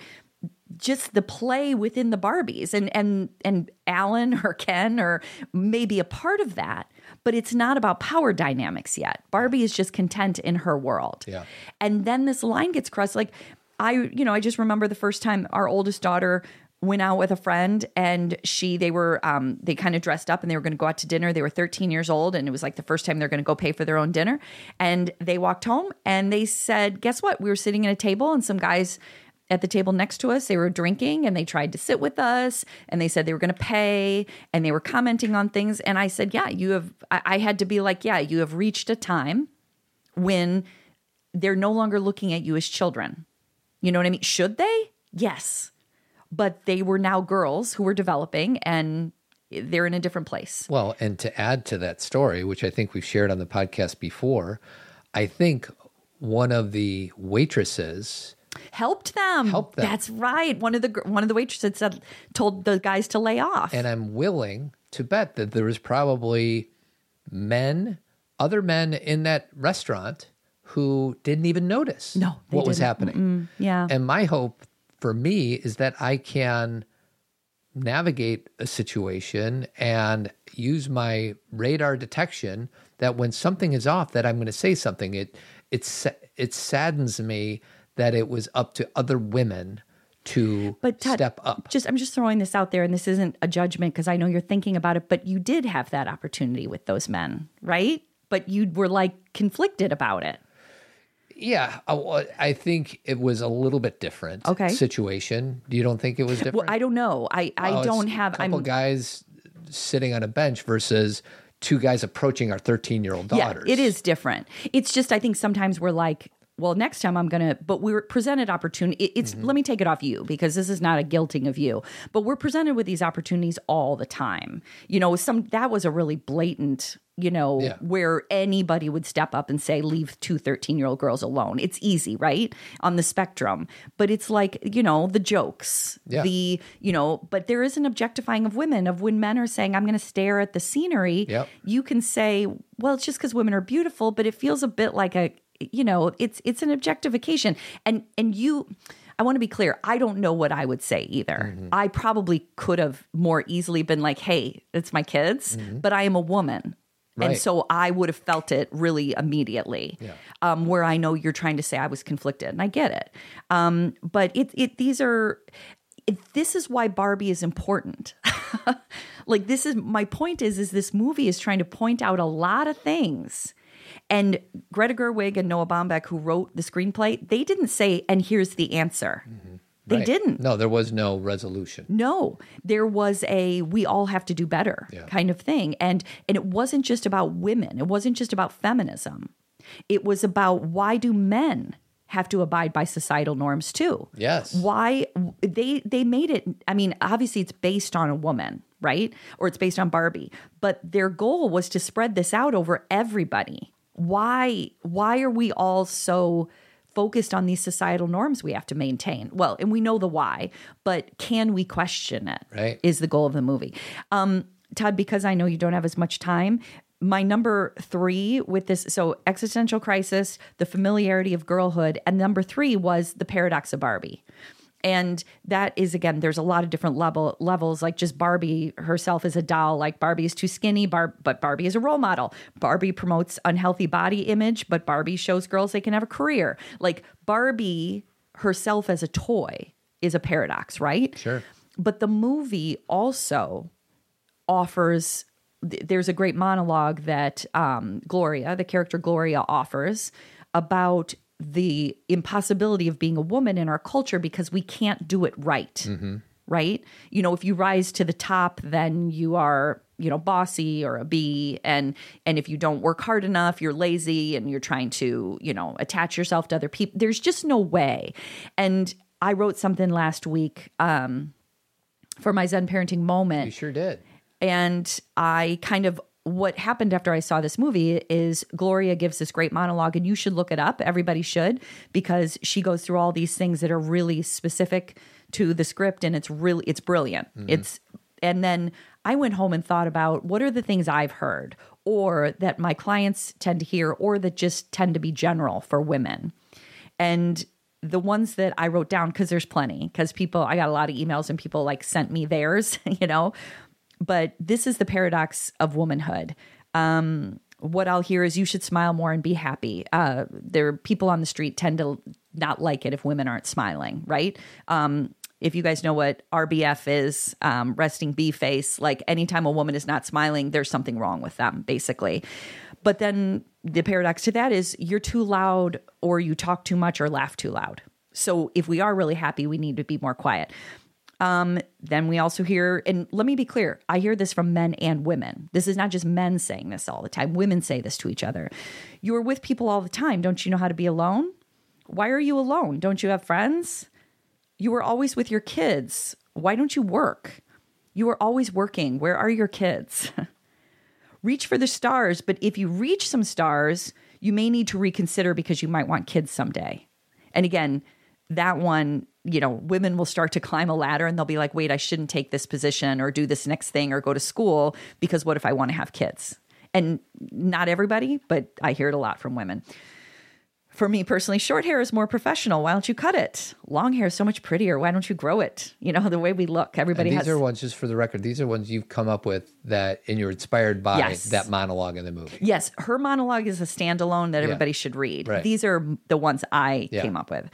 just the play within the Barbies. And, and, and Allan or Ken or maybe a part of that. But it's not about power dynamics yet. Barbie is just content in her world. Yeah. And then this line gets crossed. Like, I, you know, I just remember the first time our oldest daughter went out with a friend and she, they were, um, they kind of dressed up and they were going to go out to dinner. They were 13 years old and it was like the first time they're going to go pay for their own dinner. And they walked home and they said, guess what? We were sitting at a table and some guys at the table next to us. They were drinking and they tried to sit with us and they said they were going to pay and they were commenting on things. And I said, Yeah, you have, I, I had to be like, Yeah, you have reached a time when they're no longer looking at you as children. You know what I mean? Should they? Yes. But they were now girls who were developing and they're in a different place. Well, and to add to that story, which I think we've shared on the podcast before, I think one of the waitresses helped them. Helped them. That's right. One of the one of the waitresses said told the guys to lay off. And I'm willing to bet that there was probably men, other men in that restaurant who didn't even notice no, what was didn't. happening. Mm-mm. Yeah. And my hope for me is that I can navigate a situation and use my radar detection that when something is off that I'm going to say something it it it saddens me that it was up to other women to but Todd, step up. Just I'm just throwing this out there and this isn't a judgment because I know you're thinking about it but you did have that opportunity with those men, right? But you were like conflicted about it. Yeah, I, I think it was a little bit different. Okay. situation. You don't think it was different? Well, I don't know. I I it's don't have. a couple I'm guys sitting on a bench versus two guys approaching our 13 year old daughters. Yeah, it is different. It's just I think sometimes we're like, well, next time I'm gonna. But we're presented opportunity. It's Mm-hmm. let me take it off you because this is not a guilting of you. But we're presented with these opportunities all the time. You know, some that was a really blatant. You know, Yeah. where anybody would step up and say, leave two 13 year old girls alone. It's easy, right? On the spectrum. But it's like, you know, the jokes, Yeah. the, you know, but there is an objectifying of women, of when men are saying, I'm going to stare at the scenery Yep. you can say, well, it's just because women are beautiful, but it feels a bit like a, you know, it's it's an objectification. And and you I want to be clear, I don't know what I would say either. Mm-hmm. I probably could have more easily been like, hey, it's my kids, but I am a woman. And so I would have felt it really immediately. Yeah. Um, where I know you're trying to say I was conflicted, and I get it. Um, but it, it these are it, this is why Barbie is important. like this is my point is is this movie is trying to point out a lot of things. And Greta Gerwig and Noah Baumbach, who wrote the screenplay, they didn't say, and here's the answer. They. Right. didn't. No, there was no resolution. No, there was a we all have to do better Yeah. kind of thing. And and it wasn't just about women. It wasn't just about feminism. It was about why do men have to abide by societal norms too? Yes. Why they they made it I mean, obviously it's based on a woman, right? Or it's based on Barbie, but their goal was to spread this out over everybody. Why why are we all so focused on these societal norms we have to maintain. Well, and we know the why, but can we question it? Right. Is the goal of the movie. Um, Todd, because I know you don't have as much time, my number three with this, so existential crisis, the familiarity of girlhood, and number three was the paradox of Barbie. And that is again, there's a lot of different level levels. Like just Barbie herself is a doll. Like Barbie is too skinny, Bar- but Barbie is a role model. Barbie promotes unhealthy body image, but Barbie shows girls they can have a career. Like Barbie herself as a toy is a paradox, right? Sure. But the movie also offers th- there's a great monologue that um, Gloria, the character Gloria, offers about the impossibility of being a woman in our culture because we can't do it right. Right? You know, if you rise to the top, then you are, you know, bossy or a bee. And and if you don't work hard enough, you're lazy and you're trying to, you know, attach yourself to other people. There's just no way. And I wrote something last week um, for my Zen parenting moment You sure did. and I kind of what happened after I saw this movie is Gloria gives this great monologue, and you should look it up. Everybody should because she goes through all these things that are really specific to the script, and it's really it's brilliant. Mm-hmm. It's and then I went home and thought about what are the things I've heard or that my clients tend to hear or that just tend to be general for women. And the ones that I wrote down, because there's plenty, because people, I got a lot of emails and people like sent me theirs, you know. But this is the paradox of womanhood. Um, what I'll hear is you should smile more and be happy. Uh, there, people on the street tend to not like it if women aren't smiling, right? Um, if you guys know what RBF is, um, resting bee face, like anytime a woman is not smiling, there's something wrong with them, basically. But then the paradox to that is you're too loud or you talk too much or laugh too loud. So if we are really happy, we need to be more quiet. Um, then we also hear, and let me be clear, I hear this from men and women. This is not just men saying this all the time. Women say this to each other. You are with people all the time. Don't you know how to be alone? Why are you alone? Don't you have friends? You are always with your kids. Why don't you work? You are always working. Where are your kids? reach for the stars, but if you reach some stars, you may need to reconsider because you might want kids someday. And again, that one, you know, women will start to climb a ladder and they'll be like, wait, I shouldn't take this position or do this next thing or go to school because what if I want to have kids? And not everybody, but I hear it a lot from women. For me personally, short hair is more professional. Why don't you cut it? Long hair is so much prettier. Why don't you grow it? You know, the way we look. Everybody And these has are ones, just for the record, these are ones you've come up with that, and you're inspired by Yes. that monologue in the movie. Yes, her monologue is a standalone that Yeah. everybody should read. Right. These are the ones I Yeah. came up with.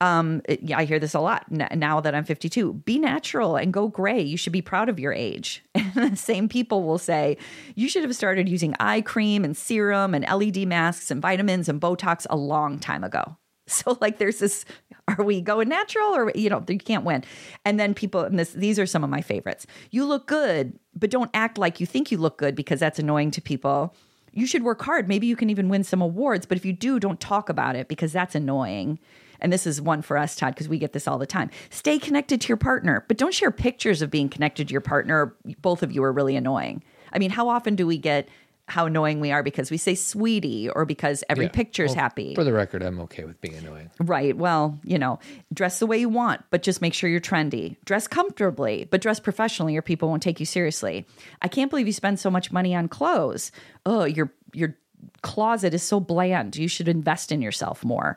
Um, it- I hear this a lot n- now that I'm 52. Be natural and go gray. You should be proud of your age. And the same people will say you should have started using eye cream and serum and LED masks and vitamins and Botox a long time ago. So like, there's this. Are we going natural or you know you can't win? And then people and this these are some of my favorites. You look good, but don't act like you think you look good because that's annoying to people you should work hard. Maybe you can even win some awards, but if you do, don't talk about it because that's annoying. And this is one for us, Todd, because we get this all the time. Stay connected to your partner, but don't share pictures of being connected to your partner. Both of you are really annoying. I mean, how often do we get how annoying we are because we say sweetie or because every Yeah. picture's Well, happy? For the record, I'm okay with being annoying. Right. Well, you know, dress the way you want, but just make sure you're trendy. Dress comfortably, but dress professionally or people won't take you seriously. I can't believe you spend so much money on clothes. Oh, your your closet is so bland. You should invest in yourself more.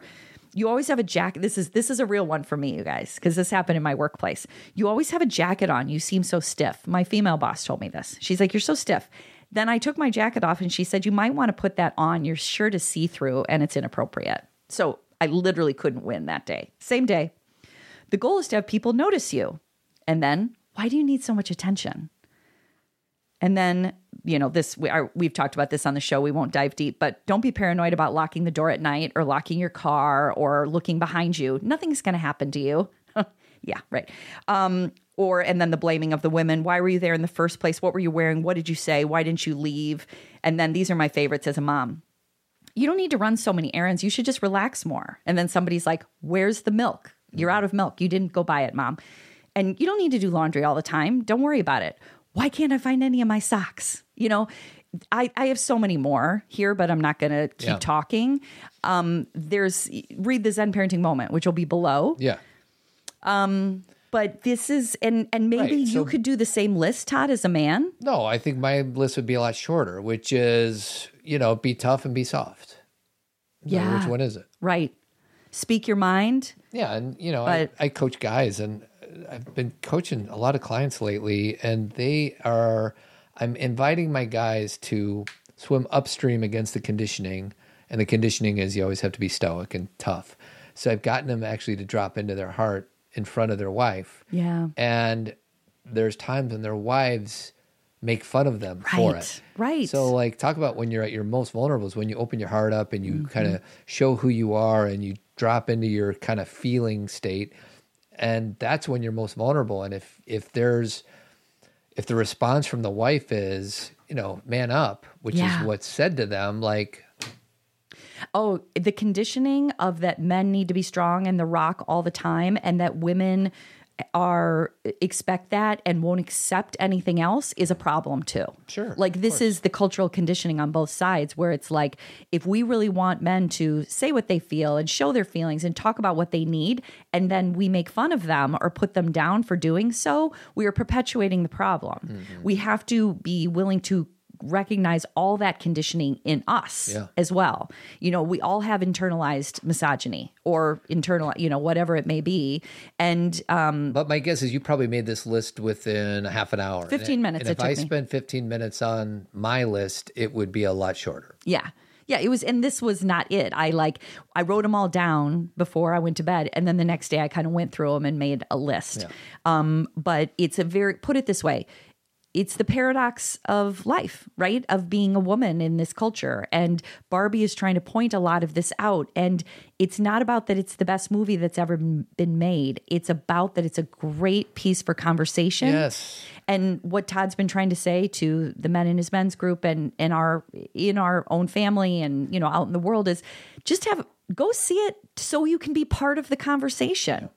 You always have a jacket. This is this is a real one for me, you guys, because this happened in my workplace. You always have a jacket on. You seem so stiff. My female boss told me this. She's like, "You're so stiff." Then I took my jacket off and she said, You might want to put that on. Your shirt is see through and it's inappropriate. So I literally couldn't win that day. Same day. The goal is to have people notice you. And then, why do you need so much attention? And then, you know, this we are we've talked about this on the show. We won't dive deep, but don't be paranoid about locking the door at night or locking your car or looking behind you. Nothing's going to happen to you. yeah, right. Um, or and then the blaming of the women. Why were you there in the first place? What were you wearing? What did you say? Why didn't you leave? And then these are my favorites as a mom. You don't need to run so many errands. You should just relax more. And then somebody's like, "Where's the milk? You're out of milk. You didn't go buy it, mom." And you don't need to do laundry all the time. Don't worry about it. Why can't I find any of my socks? You know, I, I have so many more here, but I'm not going to keep Yeah. talking. Um, there's read the Zen parenting moment, which will be below. Yeah. Um, but this is and and maybe Right, you so- could do the same list, Todd, as a man. No, I think my list would be a lot shorter, which is, you know, be tough and be soft. So Yeah. Which one is it? Right. Speak your mind. Yeah. And, you know, I, I coach guys and I've been coaching a lot of clients lately, and they are, I'm inviting my guys to swim upstream against the conditioning. And the conditioning is you always have to be stoic and tough. So I've gotten them actually to drop into their heart in front of their wife. Yeah. And there's times when their wives make fun of them for it. right. So like talk about when you're at your most vulnerable is when you open your heart up and you Mm-hmm. kind of show who you are and you drop into your kind of feeling state. And that's when you're most vulnerable. And if if there's if the response from the wife is, you know, man up, which Yeah. is what's said to them, like Oh, the conditioning of that men need to be strong and the rock all the time, and that women are expect that and won't accept anything else is a problem too. Sure. Like this is the cultural conditioning on both sides where it's like if we really want men to say what they feel and show their feelings and talk about what they need and then we make fun of them or put them down for doing so, we are perpetuating the problem. Mm-hmm. We have to be willing to recognize all that conditioning in us Yeah. as well. You know, we all have internalized misogyny or internal, you know, whatever it may be. And um But my guess is you probably made this list within a half an hour. 15 And- minutes And if I spent 15 minutes on my list, it would be a lot shorter. yeah. Yeah, it was and this was not it. I like I wrote them all down before I went to bed and then the next day I kind of went through them and made a list. Um but it's a very put it this way, it's the paradox of life, right? Of being a woman in this culture. And Barbie is trying to point a lot of this out. And it's not about that it's the best movie that's ever been made. It's about that it's a great piece for conversation. Yes. And what Todd's been trying to say to the men in his men's group and in our in our own family and you know out in the world is just have go see it so you can be part of the conversation.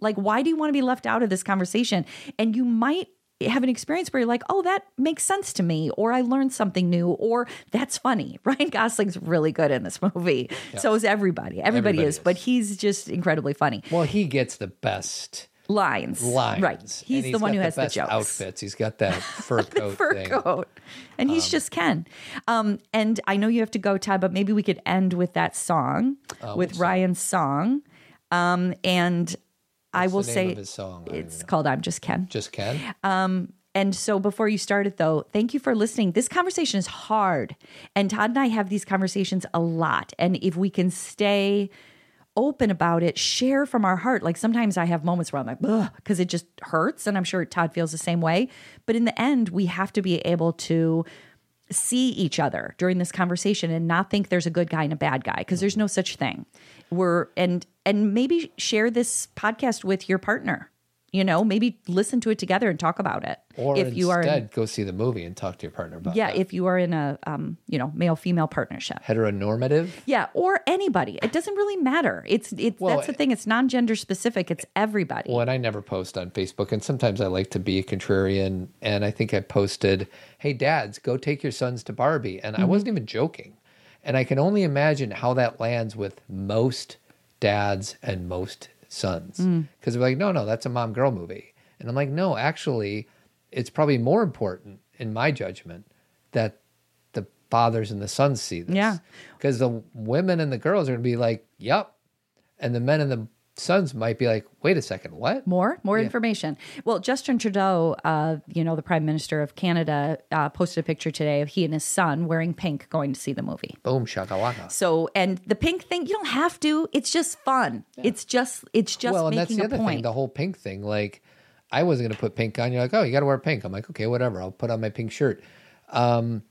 Like, why do you want to be left out of this conversation? And you might have an experience where you're like, oh, that makes sense to me, or I learned something new, or that's funny. Ryan Gosling's really good in this movie. Yeah. So is everybody. Everybody, Everybody is, but he's just incredibly funny. Well, he gets the best Lines. lines. Right. And He's the one who has the best jokes. outfits. He's got that fur coat fur thing. coat. And he's just Ken. Um, and I know you have to go, Todd, but maybe we could end with that song, Uh, with what song? Ryan's song. Um, and I will say of his song? It's called I'm Just Ken. Just Ken. Um, and so before you start it though, thank you for listening. This conversation is hard. And Todd and I have these conversations a lot. And if we can stay open about it, share from our heart. Like sometimes I have moments where I'm like, because it just hurts. And I'm sure Todd feels the same way. But in the end, we have to be able to see each other during this conversation and not think there's a good guy and a bad guy because there's no such thing. We're and and maybe share this podcast with your partner. You know, maybe listen to it together and talk about it. Or if you are instead, in, go see the movie and talk to your partner about it. yeah, that. if you are in a um, you know, male female partnership. Heteronormative. Yeah, or anybody. It doesn't really matter. It's it's Well, that's the thing. It's non-gender specific. It's everybody. Well, and I never post on Facebook, and sometimes I like to be a contrarian. And I think I posted, "Hey, dads, go take your sons to Barbie," and I Mhm. wasn't even joking. And I can only imagine how that lands with most dads and most sons, Mm. because they're like, "No, no, that's a mom girl movie," and I'm like, "No, actually, it's probably more important, in my judgment, that the fathers and the sons see this." Yeah. because the women and the girls are going to be like, "Yep," and the men and the sons might be like, "Wait a second, what?" More, more Yeah. information. Well, Justin Trudeau, uh, you know, the Prime Minister of Canada, uh, posted a picture today of he and his son wearing pink going to see the movie. Boom shakalaka. So, and the pink thing, you don't have to. It's just fun. It's just, it's just well, and that's the other point. thing, the whole pink thing. Like, I wasn't going to put pink on. You're like, oh, you got to wear pink. I'm like, okay, whatever. I'll put on my pink shirt. Um,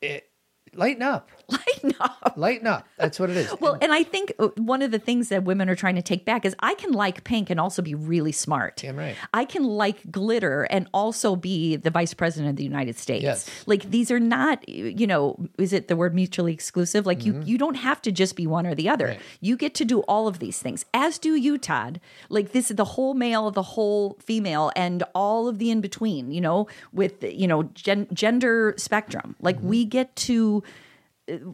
it, lighten up. Lighten up. Lighten up. That's what it is. Well, and I think uh, one of the things that women are trying to take back is I can like pink and also be really smart. Damn right. I can like glitter and also be the vice president of the United States. Yes. Like these are not, you know, is it the word mutually exclusive? Like you you don't have to just be one or the other. Mm-hmm. Right. You get to do all of these things. As do you, Todd. Like this is the whole male, the whole female, and all of the in between, you know, with you know, gen- gender spectrum. Like Mm-hmm. we get to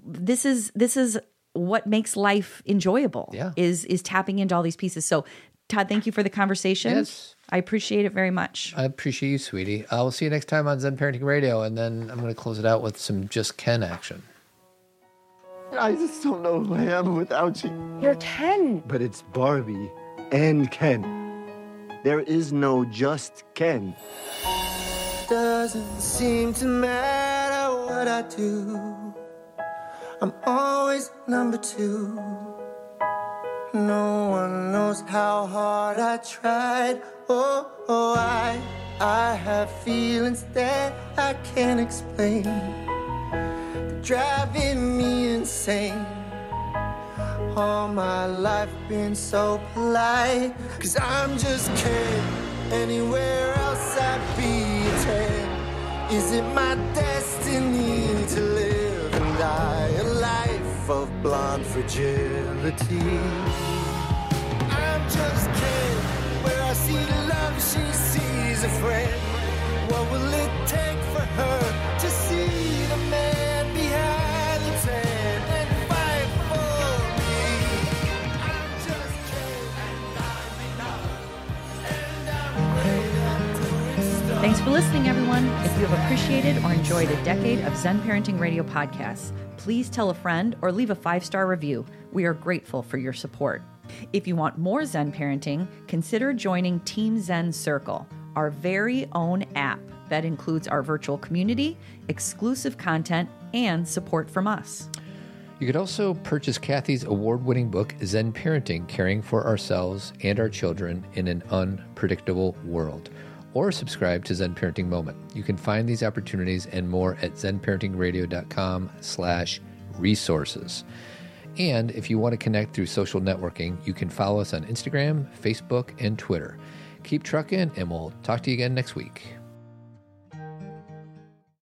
this is this is what makes life enjoyable Yeah. is is tapping into all these pieces so todd thank you for the conversation Yes. i appreciate it very much I appreciate you, sweetie. Uh, we'll see you next time on Zen Parenting Radio, and then I'm going to close it out with some just Ken action. I just don't know who I am without you. You're Ken. But it's Barbie and Ken. There is no just Ken. Doesn't seem to matter what I do. I'm always number two. No one knows how hard I tried. Oh, oh, I, I have feelings that I can't explain. They're driving me insane. All my life been so polite. Cause I'm just Ken. Anywhere else I'd be a 10. Is it my destiny to live and die a of blonde fragility? I'm just Ken. Where I see love, she sees a friend. What will it take for her to see the man behind the and fight for me? I'm just Ken. thanks for listening everyone if you have appreciated or enjoyed a decade of zen parenting radio podcasts please tell a friend or leave a five-star review. We are grateful for your support. If you want more zen parenting consider joining team zen circle our very own app that includes our virtual community exclusive content and support from us. You could also purchase Cathy's award winning book, Zen Parenting Caring for Ourselves and Our Children in an Unpredictable World. Or subscribe to Zen Parenting Moment. You can find these opportunities and more at zenparentingradio.com slash resources. And if you want to connect through social networking, you can follow us on Instagram, Facebook, and Twitter. Keep trucking, and we'll talk to you again next week.